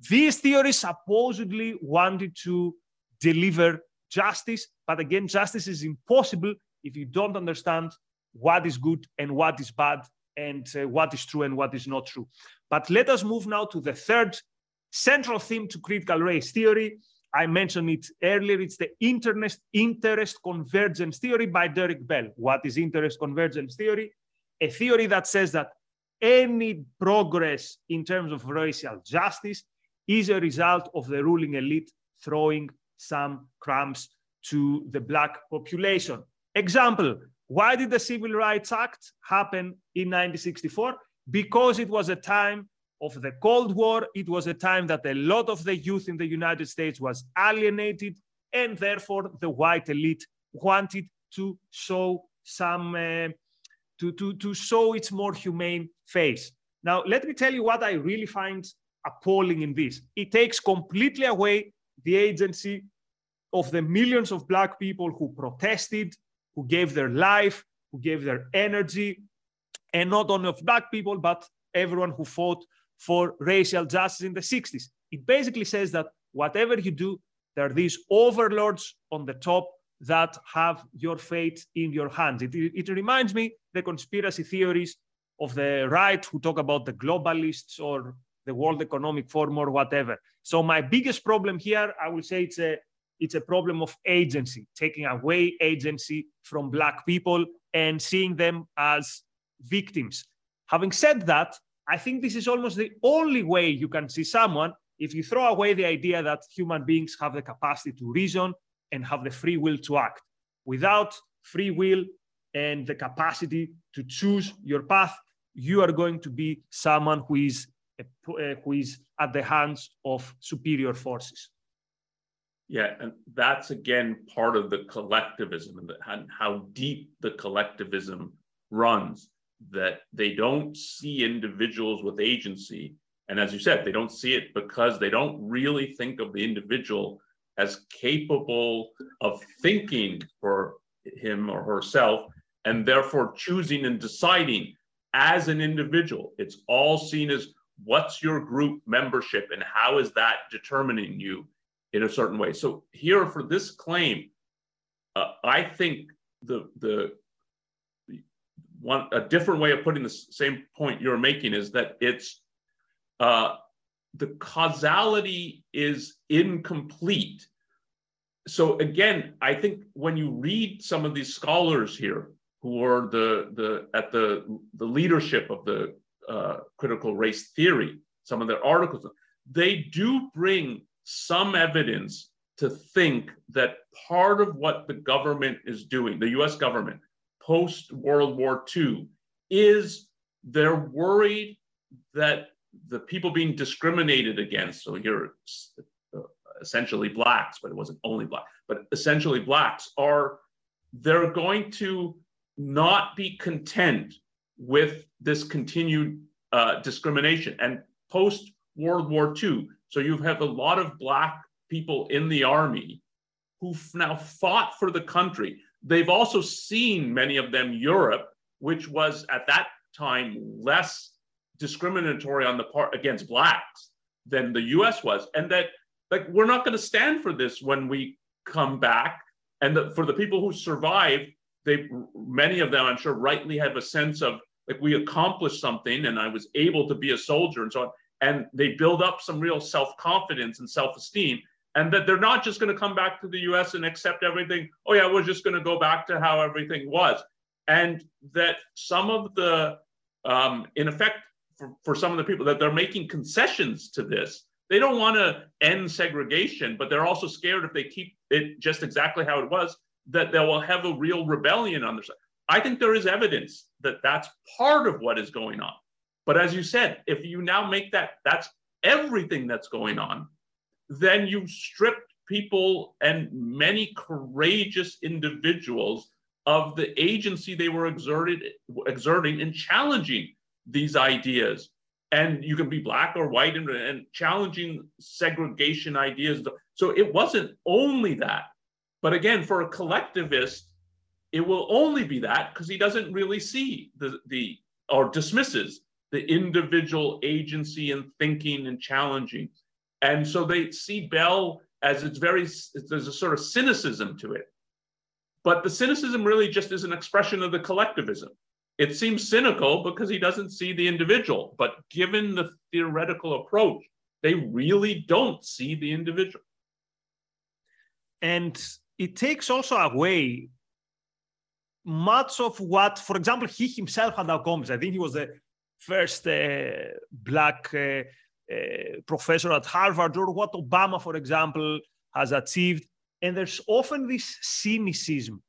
These theories supposedly wanted to deliver justice, but again, justice is impossible if you don't understand what is good and what is bad and uh, what is true and what is not true. But let us move now to the third central theme to critical race theory, I mentioned it earlier. It's the interest, interest convergence theory by Derrick Bell. What is interest convergence theory? A theory that says that any progress in terms of racial justice is a result of the ruling elite throwing some crumbs to the black population. Example, why did the Civil Rights Act happen in 1964? Because it was a time of the Cold War, it was a time that a lot of the youth in the United States was alienated, and therefore the white elite wanted to show some uh, to, to, to show its more humane face. Now, let me tell you what I really find appalling in this. It takes completely away the agency of the millions of black people who protested, who gave their life, who gave their energy, and not only of black people, but everyone who fought for racial justice in the 60s. It basically says that whatever you do, there are these overlords on the top that have your fate in your hands. It, it, reminds me the conspiracy theories of the right who talk about the globalists or the World Economic Forum or whatever. So my biggest problem here, I will say it's a it's a problem of agency, taking away agency from black people and seeing them as victims. Having said that, I think this is almost the only way you can see someone if you throw away the idea that human beings have the capacity to reason and have the free will to act. Without free will and the capacity to choose your path, you are going to be someone who is, uh, who is at the hands of superior forces. Yeah, and that's again part of the collectivism and how deep the collectivism runs that they don't see individuals with agency. And as you said, they don't see it because they don't really think of the individual as capable of thinking for him or herself and therefore choosing and deciding as an individual. It's all seen as what's your group membership and how is that determining you in a certain way. So here for this claim, uh, I think the the one a different way of putting the same point you're making is that it's uh, the causality is incomplete. So again, I think when you read some of these scholars here who are the the at the the leadership of the uh, critical race theory, some of their articles, they do bring some evidence to think that part of what the government is doing, the US government, post World War II, is they're worried that the people being discriminated against, so here uh, essentially blacks, but it wasn't only black, but essentially blacks are, they're going to not be content with this continued uh, discrimination. And post World War II, so you have a lot of black people in the army who've now fought for the country. They've also seen many of them Europe, which was at that time less discriminatory on the part against blacks than the US was. And that like we're not going to stand for this when we come back. And the, for the people who survived, they many of them, I'm sure, rightly have a sense of like we accomplished something and I was able to be a soldier and so on. And they build up some real self-confidence and self-esteem. And that they're not just going to come back to the US and accept everything. Oh, yeah, we're just going to go back to how everything was. And that some of the, um, in effect, for, for some of the people that they're making concessions to this. They don't want to end segregation, but they're also scared if they keep it just exactly how it was, that they will have a real rebellion on their side. I think there is evidence that that's part of what is going on. But as you said, if you now make that that's everything that's going on, then you've stripped people and many courageous individuals of the agency they were exerted, exerting in challenging these ideas. And you can be black or white and, and challenging segregation ideas. So it wasn't only that. But again, for a collectivist, it will only be that because he doesn't really see the, the or dismisses the individual agency and thinking and challenging. And so they see Bell as it's very, there's a sort of cynicism to it. But the cynicism really just is an expression of the collectivism. It seems cynical because he doesn't see the individual, but given the theoretical approach, they really don't see the individual. And it takes also away much of what, for example, he himself had accomplished. I think he was the first uh, black uh, Uh, professor at Harvard, or what Obama, for example, has achieved. And there's often this cynicism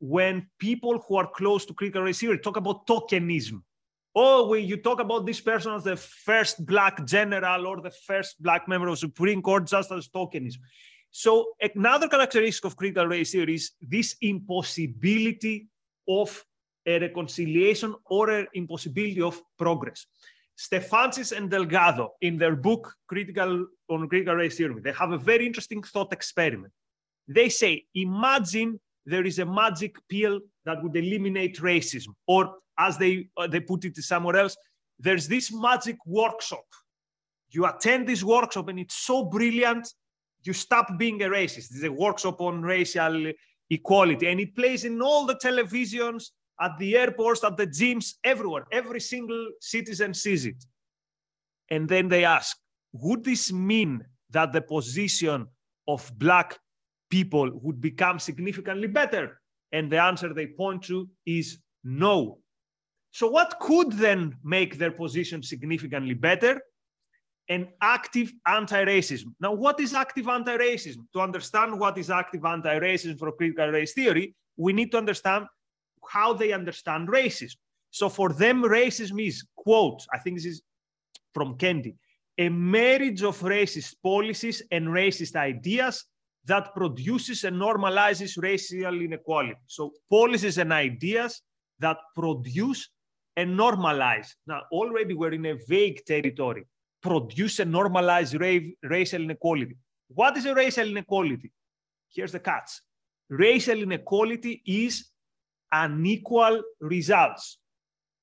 when people who are close to critical race theory talk about tokenism. Oh, when you talk about this person as the first black general or the first black member of the Supreme Court just as tokenism. So another characteristic of critical race theory is this impossibility of a reconciliation or an impossibility of progress. Stefancic and Delgado, in their book Critical on Critical Race Theory, they have a very interesting thought experiment. They say, imagine there is a magic pill that would eliminate racism. Or as they, uh, they put it somewhere else, there's this magic workshop. You attend this workshop and it's so brilliant, you stop being a racist. It's a workshop on racial equality and it plays in all the televisions, at the airports, at the gyms, everywhere. Every single citizen sees it. And then they ask, would this mean that the position of Black people would become significantly better? And the answer they point to is no. So, what could then make their position significantly better? An active anti racism. Now, what is active anti racism? To understand what is active anti racism for critical race theory, we need to understand how they understand racism. So, for them, racism is, quote, I think this is from Kendi, a marriage of racist policies and racist ideas that produces and normalizes racial inequality. So policies and ideas that produce and normalize. Now, already we're in a vague territory. Produce and normalize ra- racial inequality. What is a racial inequality? Here's the catch. Racial inequality is unequal results.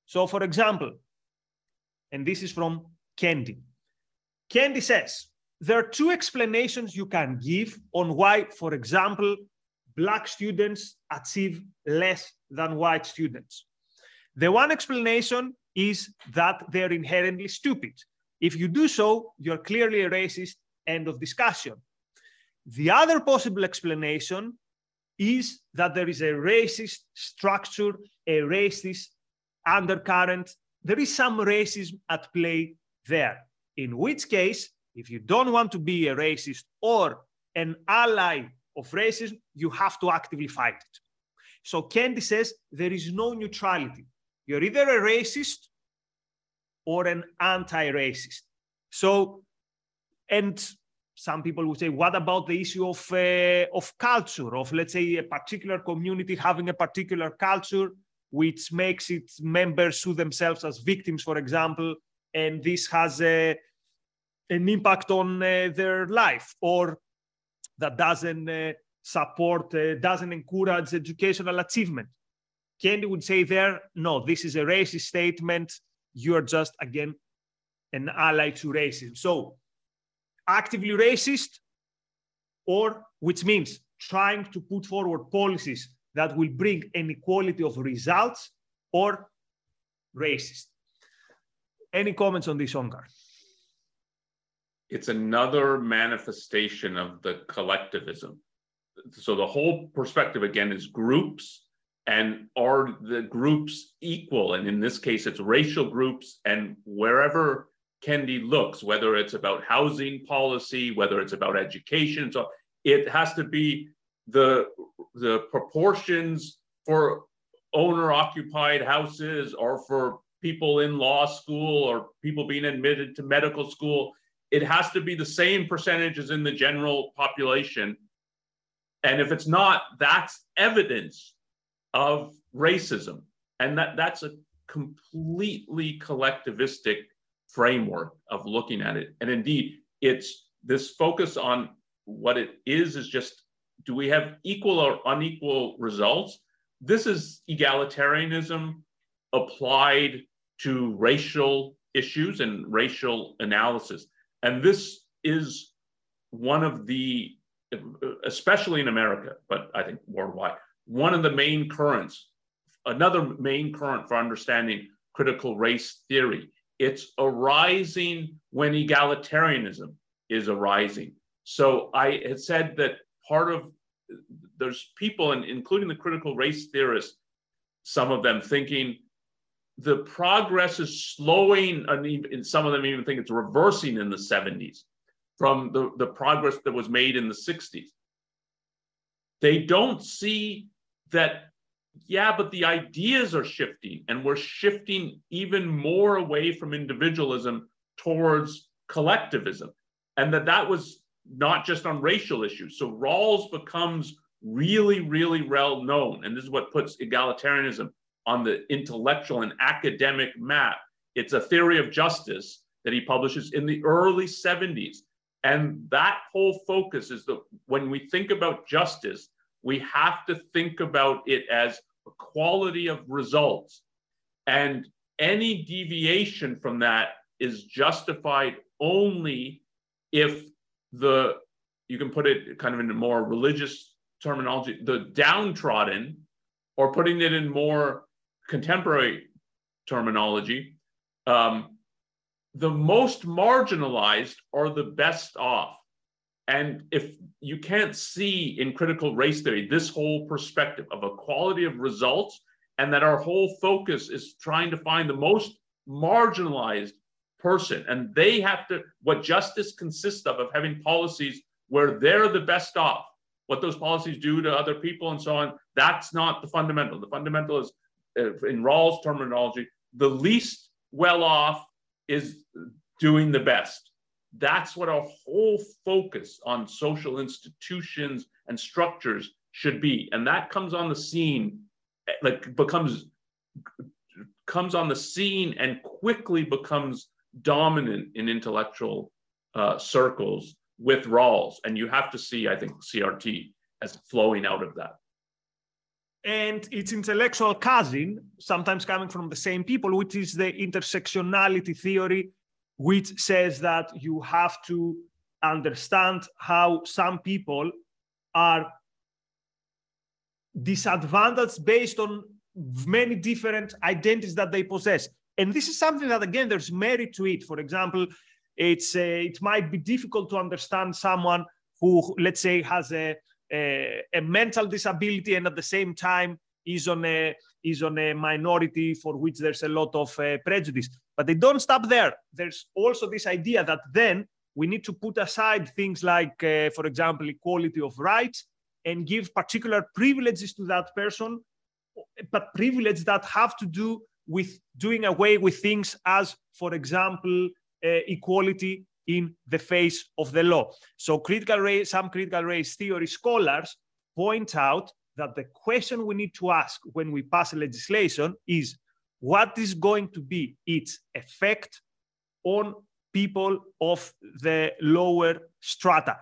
So, for example, and this is from Kendi. Kendi says, there are two explanations you can give on why, for example, Black students achieve less than white students. The one explanation is that they're inherently stupid. If you do so, you're clearly a racist, end of discussion. The other possible explanation is that there is a racist structure, a racist undercurrent. There is some racism at play there, in which case if you don't want to be a racist or an ally of racism, you have to actively fight it. So Kendi says there is no neutrality. You're either a racist or an anti-racist. So, and some people would say, what about the issue of, uh, of culture, of let's say a particular community having a particular culture, which makes its members sue themselves as victims, for example, and this has a, an impact on uh, their life, or that doesn't uh, support, uh, doesn't encourage educational achievement. Kendi would say there, no, this is a racist statement. You are just, again, an ally to racism. So actively racist, or which means trying to put forward policies that will bring an equality of results, or racist. Any comments on this, Onkar? It's another manifestation of the collectivism. So the whole perspective again is groups and are the groups equal? And in this case, it's racial groups and wherever Kendi looks, whether it's about housing policy, whether it's about education. So it has to be the, the proportions for owner occupied houses or for people in law school or people being admitted to medical school. It has to be the same percentage as in the general population. And if it's not, that's evidence of racism. And that, that's a completely collectivistic framework of looking at it. And indeed, it's this focus on what it is is just do we have equal or unequal results? This is egalitarianism applied to racial issues and racial analysis. And this is one of the, especially in America, but I think worldwide, one of the main currents, another main current for understanding critical race theory it's arising when egalitarianism is arising. So I had said that part of there's people, and including the critical race theorists, some of them thinking the progress is slowing, and some of them even think it's reversing in the 70s from the, the progress that was made in the 60s. They don't see that yeah, but the ideas are shifting, and we're shifting even more away from individualism towards collectivism, and that that was not just on racial issues. So Rawls becomes really, really well known, and this is what puts egalitarianism on the intellectual and academic map. It's a theory of justice that he publishes in the early 70s. And that whole focus is that when we think about justice, we have to think about it as a quality of results. And any deviation from that is justified only if the, you can put it kind of in a more religious terminology, the downtrodden, or putting it in more contemporary terminology, um, the most marginalized are the best off. And if you can't see in critical race theory this whole perspective of equality of results, and that our whole focus is trying to find the most marginalized person, and they have to, what justice consists of, of having policies where they're the best off, what those policies do to other people and so on, that's not the fundamental. The fundamental is, uh, in Rawls' terminology, the least well off is doing the best. That's what our whole focus on social institutions and structures should be. And that comes on the scene, like becomes comes on the scene and quickly becomes dominant in intellectual uh, circles with Rawls. And you have to see, I think, CRT as flowing out of that. And its intellectual cousin, sometimes coming from the same people, which is the intersectionality theory which says that you have to understand how some people are disadvantaged based on many different identities that they possess. And this is something that, again, there's merit to it. For example, it's it might be difficult to understand someone who, let's say, has a, a, a mental disability and at the same time is on a is on a minority for which there's a lot of uh, prejudice. But they don't stop there. There's also this idea that then we need to put aside things like, uh, for example, equality of rights and give particular privileges to that person, but privileges that have to do with doing away with things as, for example, uh, equality in the face of the law. So critical race, some critical race theory scholars point out that the question we need to ask when we pass legislation is what is going to be its effect on people of the lower strata.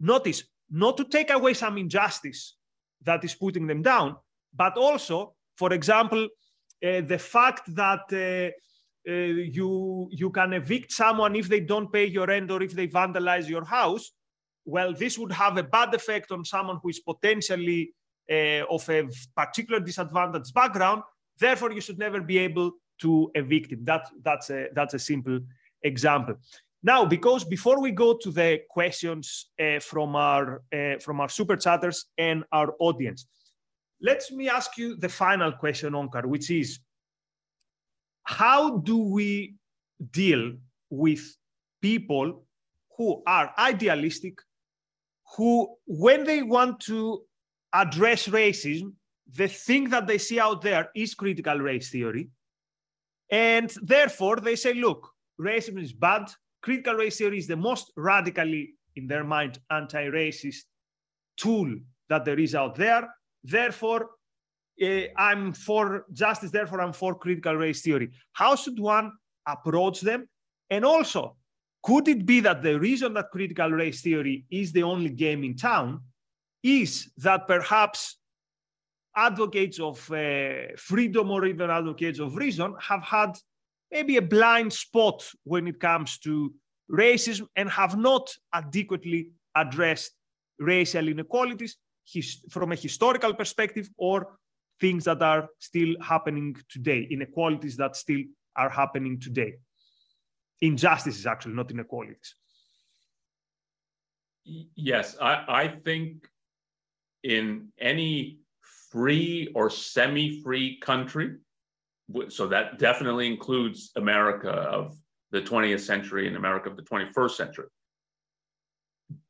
Notice, not to take away some injustice that is putting them down, but also, for example, uh, the fact that uh, uh, you you can evict someone if they don't pay your rent or if they vandalize your house well this would have a bad effect on someone who is potentially uh, of a particular disadvantaged background therefore you should never be able to evict him that that's a that's a simple example. Now because before we go to the questions uh, from our uh, from our super chatters and our audience let me ask you the final question onkar which is how do we deal with people who are idealistic, who, when they want to address racism, the thing that they see out there is critical race theory. And therefore, they say, look, racism is bad. Critical race theory is the most radically, in their mind, anti racist tool that there is out there. Therefore, uh, I'm for justice, therefore I'm for critical race theory. How should one approach them? And also, could it be that the reason that critical race theory is the only game in town is that perhaps advocates of uh, freedom or even advocates of reason have had maybe a blind spot when it comes to racism and have not adequately addressed racial inequalities his, from a historical perspective or things that are still happening today, inequalities that still are happening today. Injustices, actually, not inequalities. Yes, I, I think in any free or semi free country, so that definitely includes America of the 20th century and America of the 21st century.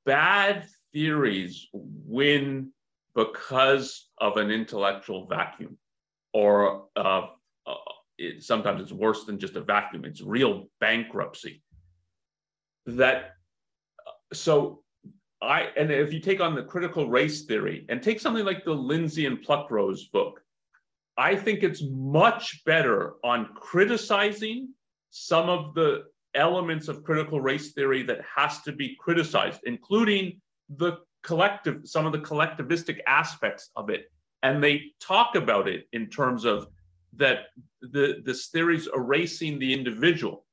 Bad theories win because of an intellectual vacuum or uh, uh, it, sometimes it's worse than just a vacuum it's real bankruptcy that so i and if you take on the critical race theory and take something like the lindsay and pluckrose book i think it's much better on criticizing some of the elements of critical race theory that has to be criticized including the collective, some of the collectivistic aspects of it. And they talk about it in terms of that the this theory's erasing the individual.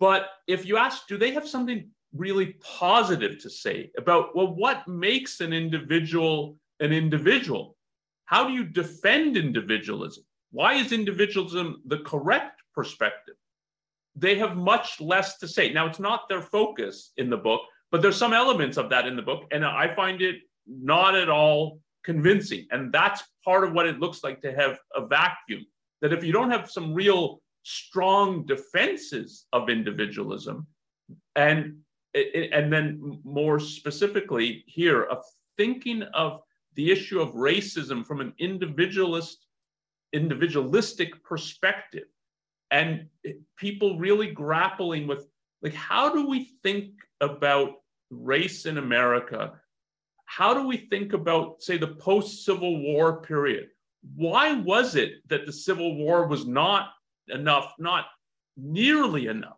But if you ask, do they have something really positive to say about well, what makes an individual an individual? How do you defend individualism? Why is individualism the correct perspective? They have much less to say. Now, it's not their focus in the book, but there's some elements of that in the book, and I find it not at all convincing. And that's part of what it looks like to have a vacuum. That if you don't have some real strong defenses of individualism, and and then more specifically here, of thinking of the issue of racism from an individualist individualistic perspective and people really grappling with like how do we think about race in America, how do we think about, say, the post Civil War period? Why was it that the Civil War was not enough, not nearly enough,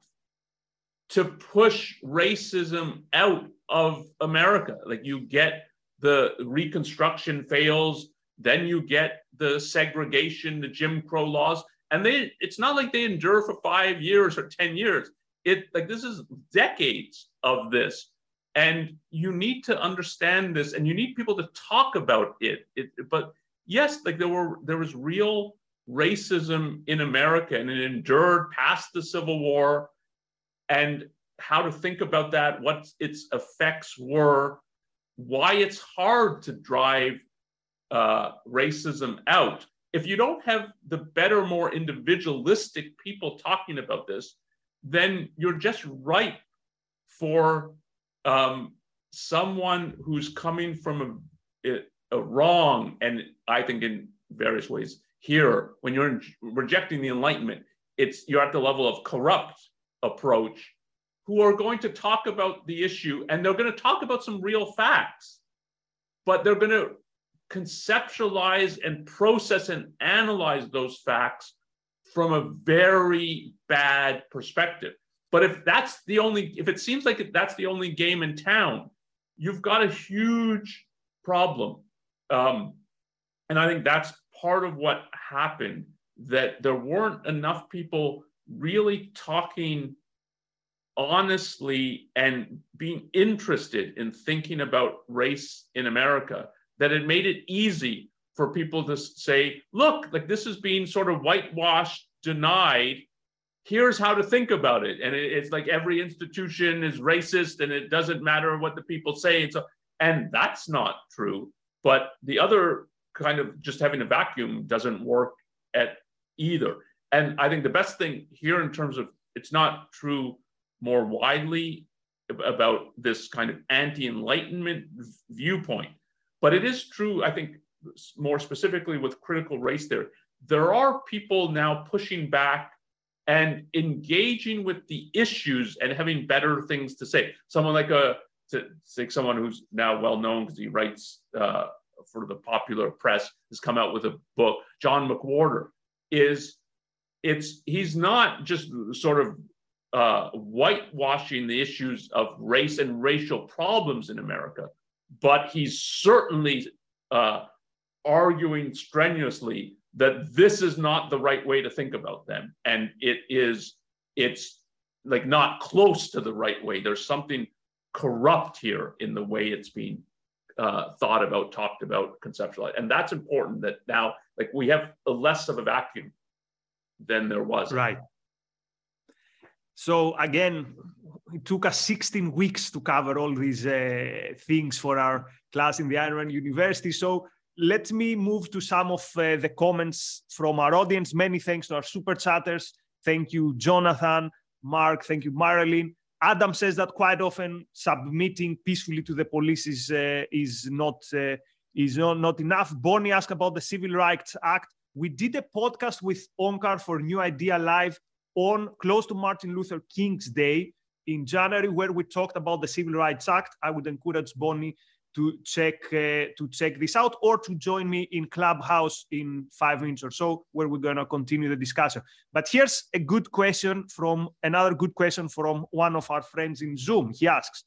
to push racism out of America? Like you get the Reconstruction fails, then you get the segregation, the Jim Crow laws, and they it's not like they endure for five years or 10 years. It like this is decades of this and you need to understand this and you need people to talk about it, it but yes like there were there was real racism in america and it endured past the civil war and how to think about that what its effects were why it's hard to drive uh, racism out. If you don't have the better more individualistic people talking about this then you're just ripe for um, someone who's coming from a, a, wrong, and I think in various ways here, when you're in, rejecting the Enlightenment, it's you're at the level of corrupt approach who are going to talk about the issue and they're going to talk about some real facts, but they're going to conceptualize and process and analyze those facts from a very bad perspective. But if that's the only, if it seems like that's the only game in town, you've got a huge problem. Um, and I think that's part of what happened that there weren't enough people really talking honestly and being interested in thinking about race in America that it made it easy for people to say, look, like this is being sort of whitewashed, denied. Here's how to think about it. And it, it's like every institution is racist and it doesn't matter what the people say. And, so, and that's not true. But the other kind of just having a vacuum doesn't work at either. And I think the best thing here in terms of it's not true more widely about this kind of anti enlightenment viewpoint, but it is true, I think, more specifically with critical race theory. There are people now pushing back and engaging with the issues and having better things to say. Someone like a, to say someone who's now well known because he writes uh, for the popular press, has come out with a book. John McWhorter is it's he's not just sort of uh, whitewashing the issues of race and racial problems in America, but he's certainly uh, arguing strenuously that this is not the right way to think about them, and it is it's like not close to the right way. There's something corrupt here in the way it's being uh, thought about, talked about, conceptualized, and that's important. That now, like we have less of a vacuum than there was. Right. So again, it took us 16 weeks to cover all these uh, things for our class in the Ayn Rand University. So let me move to some of uh, the comments from our audience. Many thanks to our super chatters. Thank you, Jonathan, Mark. Thank you, Marilyn. Adam says that quite often submitting peacefully to the police is uh, is not uh, is not, not enough. Bonnie asked about the Civil Rights Act. We did a podcast with Onkar for New Ideal Live on close to Martin Luther King's Day in January, where we talked about the Civil Rights Act. I would encourage Bonnie to check uh, to check this out or to join me in Clubhouse in five minutes or so, where we're gonna continue the discussion. But here's a good question from another good question from one of our friends in Zoom. He asks,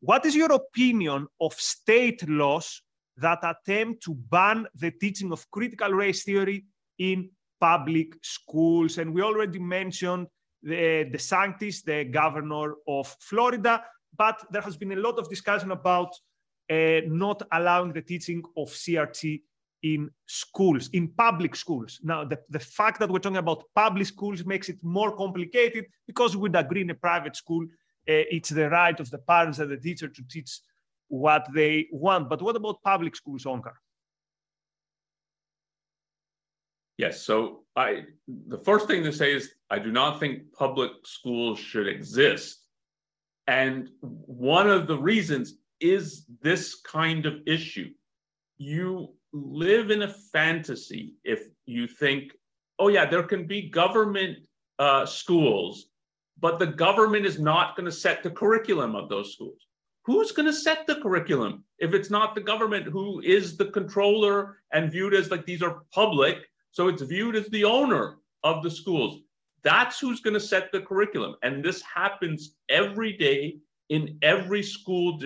"What is your opinion of state laws that attempt to ban the teaching of critical race theory in public schools. And we already mentioned the DeSantis, the governor of Florida, but there has been a lot of discussion about uh, not allowing the teaching of CRT in schools, in public schools. Now, the, the fact that we're talking about public schools makes it more complicated because we'd agree in a private school, uh, it's the right of the parents and the teacher to teach what they want. But what about public schools, Onkar? Yes. So I the first thing to say is I do not think public schools should exist. And one of the reasons is this kind of issue. You live in a fantasy if you think, oh, yeah, there can be government uh, schools, but the government is not going to set the curriculum of those schools. Who's going to set the curriculum if it's not the government who is the controller and viewed as like these are public so it's viewed as the owner of the schools. That's who's going to set the curriculum. And this happens every day in every school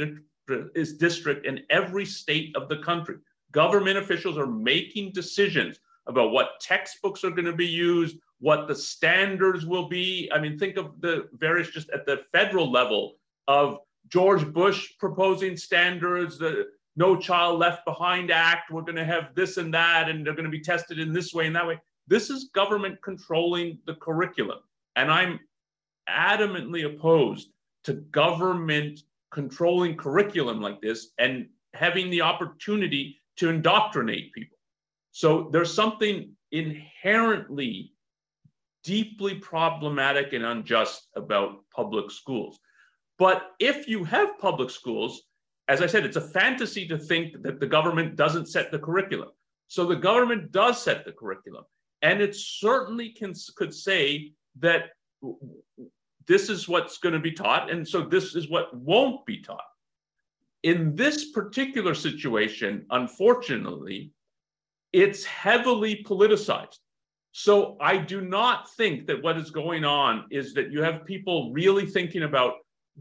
is district in every state of the country. Government officials are making decisions about what textbooks are going to be used, what the standards will be. I mean, think of the various just at the federal level of George Bush proposing standards, the no Child Left Behind Act. We're going to have this and that, and they're going to be tested in this way and that way. This is government controlling the curriculum. And I'm adamantly opposed to government controlling curriculum like this and having the opportunity to indoctrinate people. So there's something inherently deeply problematic and unjust about public schools. But if you have public schools, as I said, it's a fantasy to think that the government doesn't set the curriculum. So the government does set the curriculum. And it certainly can, could say that this is what's going to be taught. And so this is what won't be taught. In this particular situation, unfortunately, it's heavily politicized. So I do not think that what is going on is that you have people really thinking about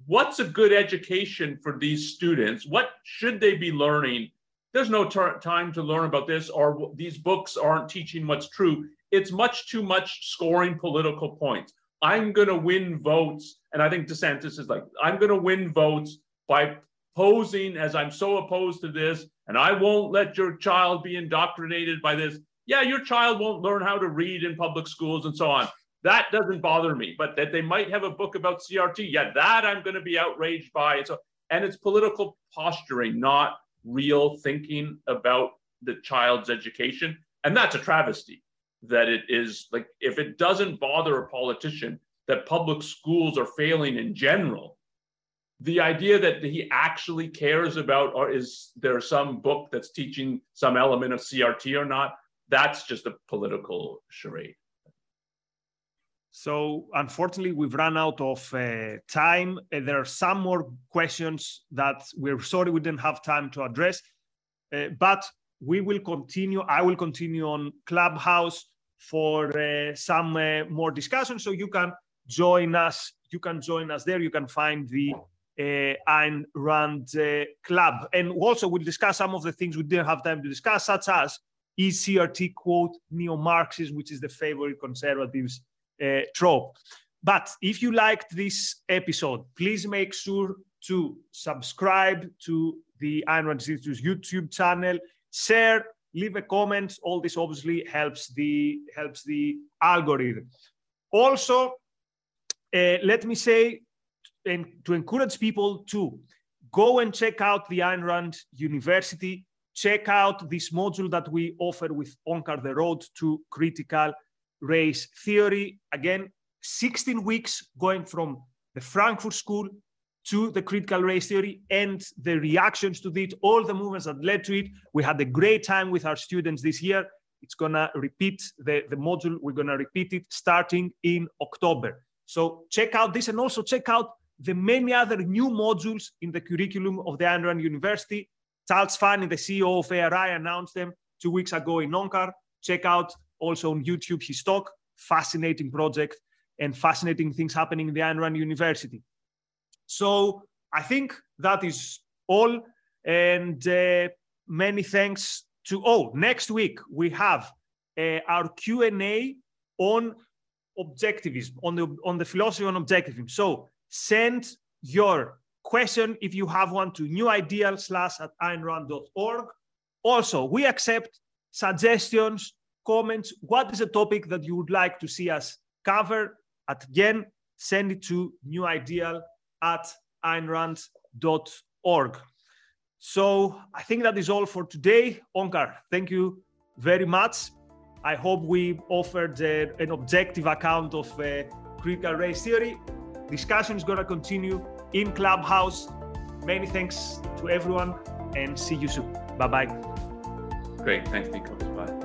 what's a good education for these students? What should they be learning? There's no ter- time to learn about this, or these books aren't teaching what's true. It's much too much scoring political points. I'm going to win votes. And I think DeSantis is like, I'm going to win votes by posing as I'm so opposed to this, and I won't let your child be indoctrinated by this. Yeah, your child won't learn how to read in public schools and so on. That doesn't bother me. But that they might have a book about CRT, yeah, that I'm going to be outraged by. And so, and it's political posturing, not real thinking about the child's education. And that's a travesty that it is like if it doesn't bother a politician that public schools are failing in general the idea that he actually cares about or is there some book that's teaching some element of crt or not that's just a political charade so unfortunately we've run out of uh, time uh, there are some more questions that we're sorry we didn't have time to address uh, but we will continue i will continue on clubhouse for uh, some uh, more discussion. So you can join us. You can join us there. You can find the uh, Ayn Rand Club. And also, we'll discuss some of the things we didn't have time to discuss, such as ECRT quote neo Marxism, which is the favorite conservatives uh, trope. But if you liked this episode, please make sure to subscribe to the Ayn Rand Institute's YouTube channel, share leave a comment. All this obviously helps the helps the algorithm. Also, uh, let me say, and to encourage people to go and check out the Ayn Rand University. Check out this module that we offer with Onkar the Road to Critical Race Theory. Again, 16 weeks going from the Frankfurt School to the critical race theory and the reactions to it, all the movements that led to it. We had a great time with our students this year. It's gonna repeat the, the module, we're gonna repeat it starting in October. So check out this and also check out the many other new modules in the curriculum of the Ayn Rand University. Tal Tsfany, the CEO of ARI, announced them two weeks ago in Onkar. Check out also on YouTube his talk, fascinating project and fascinating things happening in the Ayn Rand University. So I think that is all. And uh, many thanks to, oh, next week we have uh, our Q&A on objectivism, on the, on the philosophy on objectivism. So send your question, if you have one, to newideal slash at aynrand.org. Also, we accept suggestions, comments. What is a topic that you would like to see us cover? Again, send it to newideal at aynrand.org. So I think that is all for today. Onkar, thank you very much. I hope we offered uh, an objective account of uh, critical race theory. Discussion is going to continue in Clubhouse. Many thanks to everyone and see you soon. Bye bye. Great. Thanks, Nico. Bye.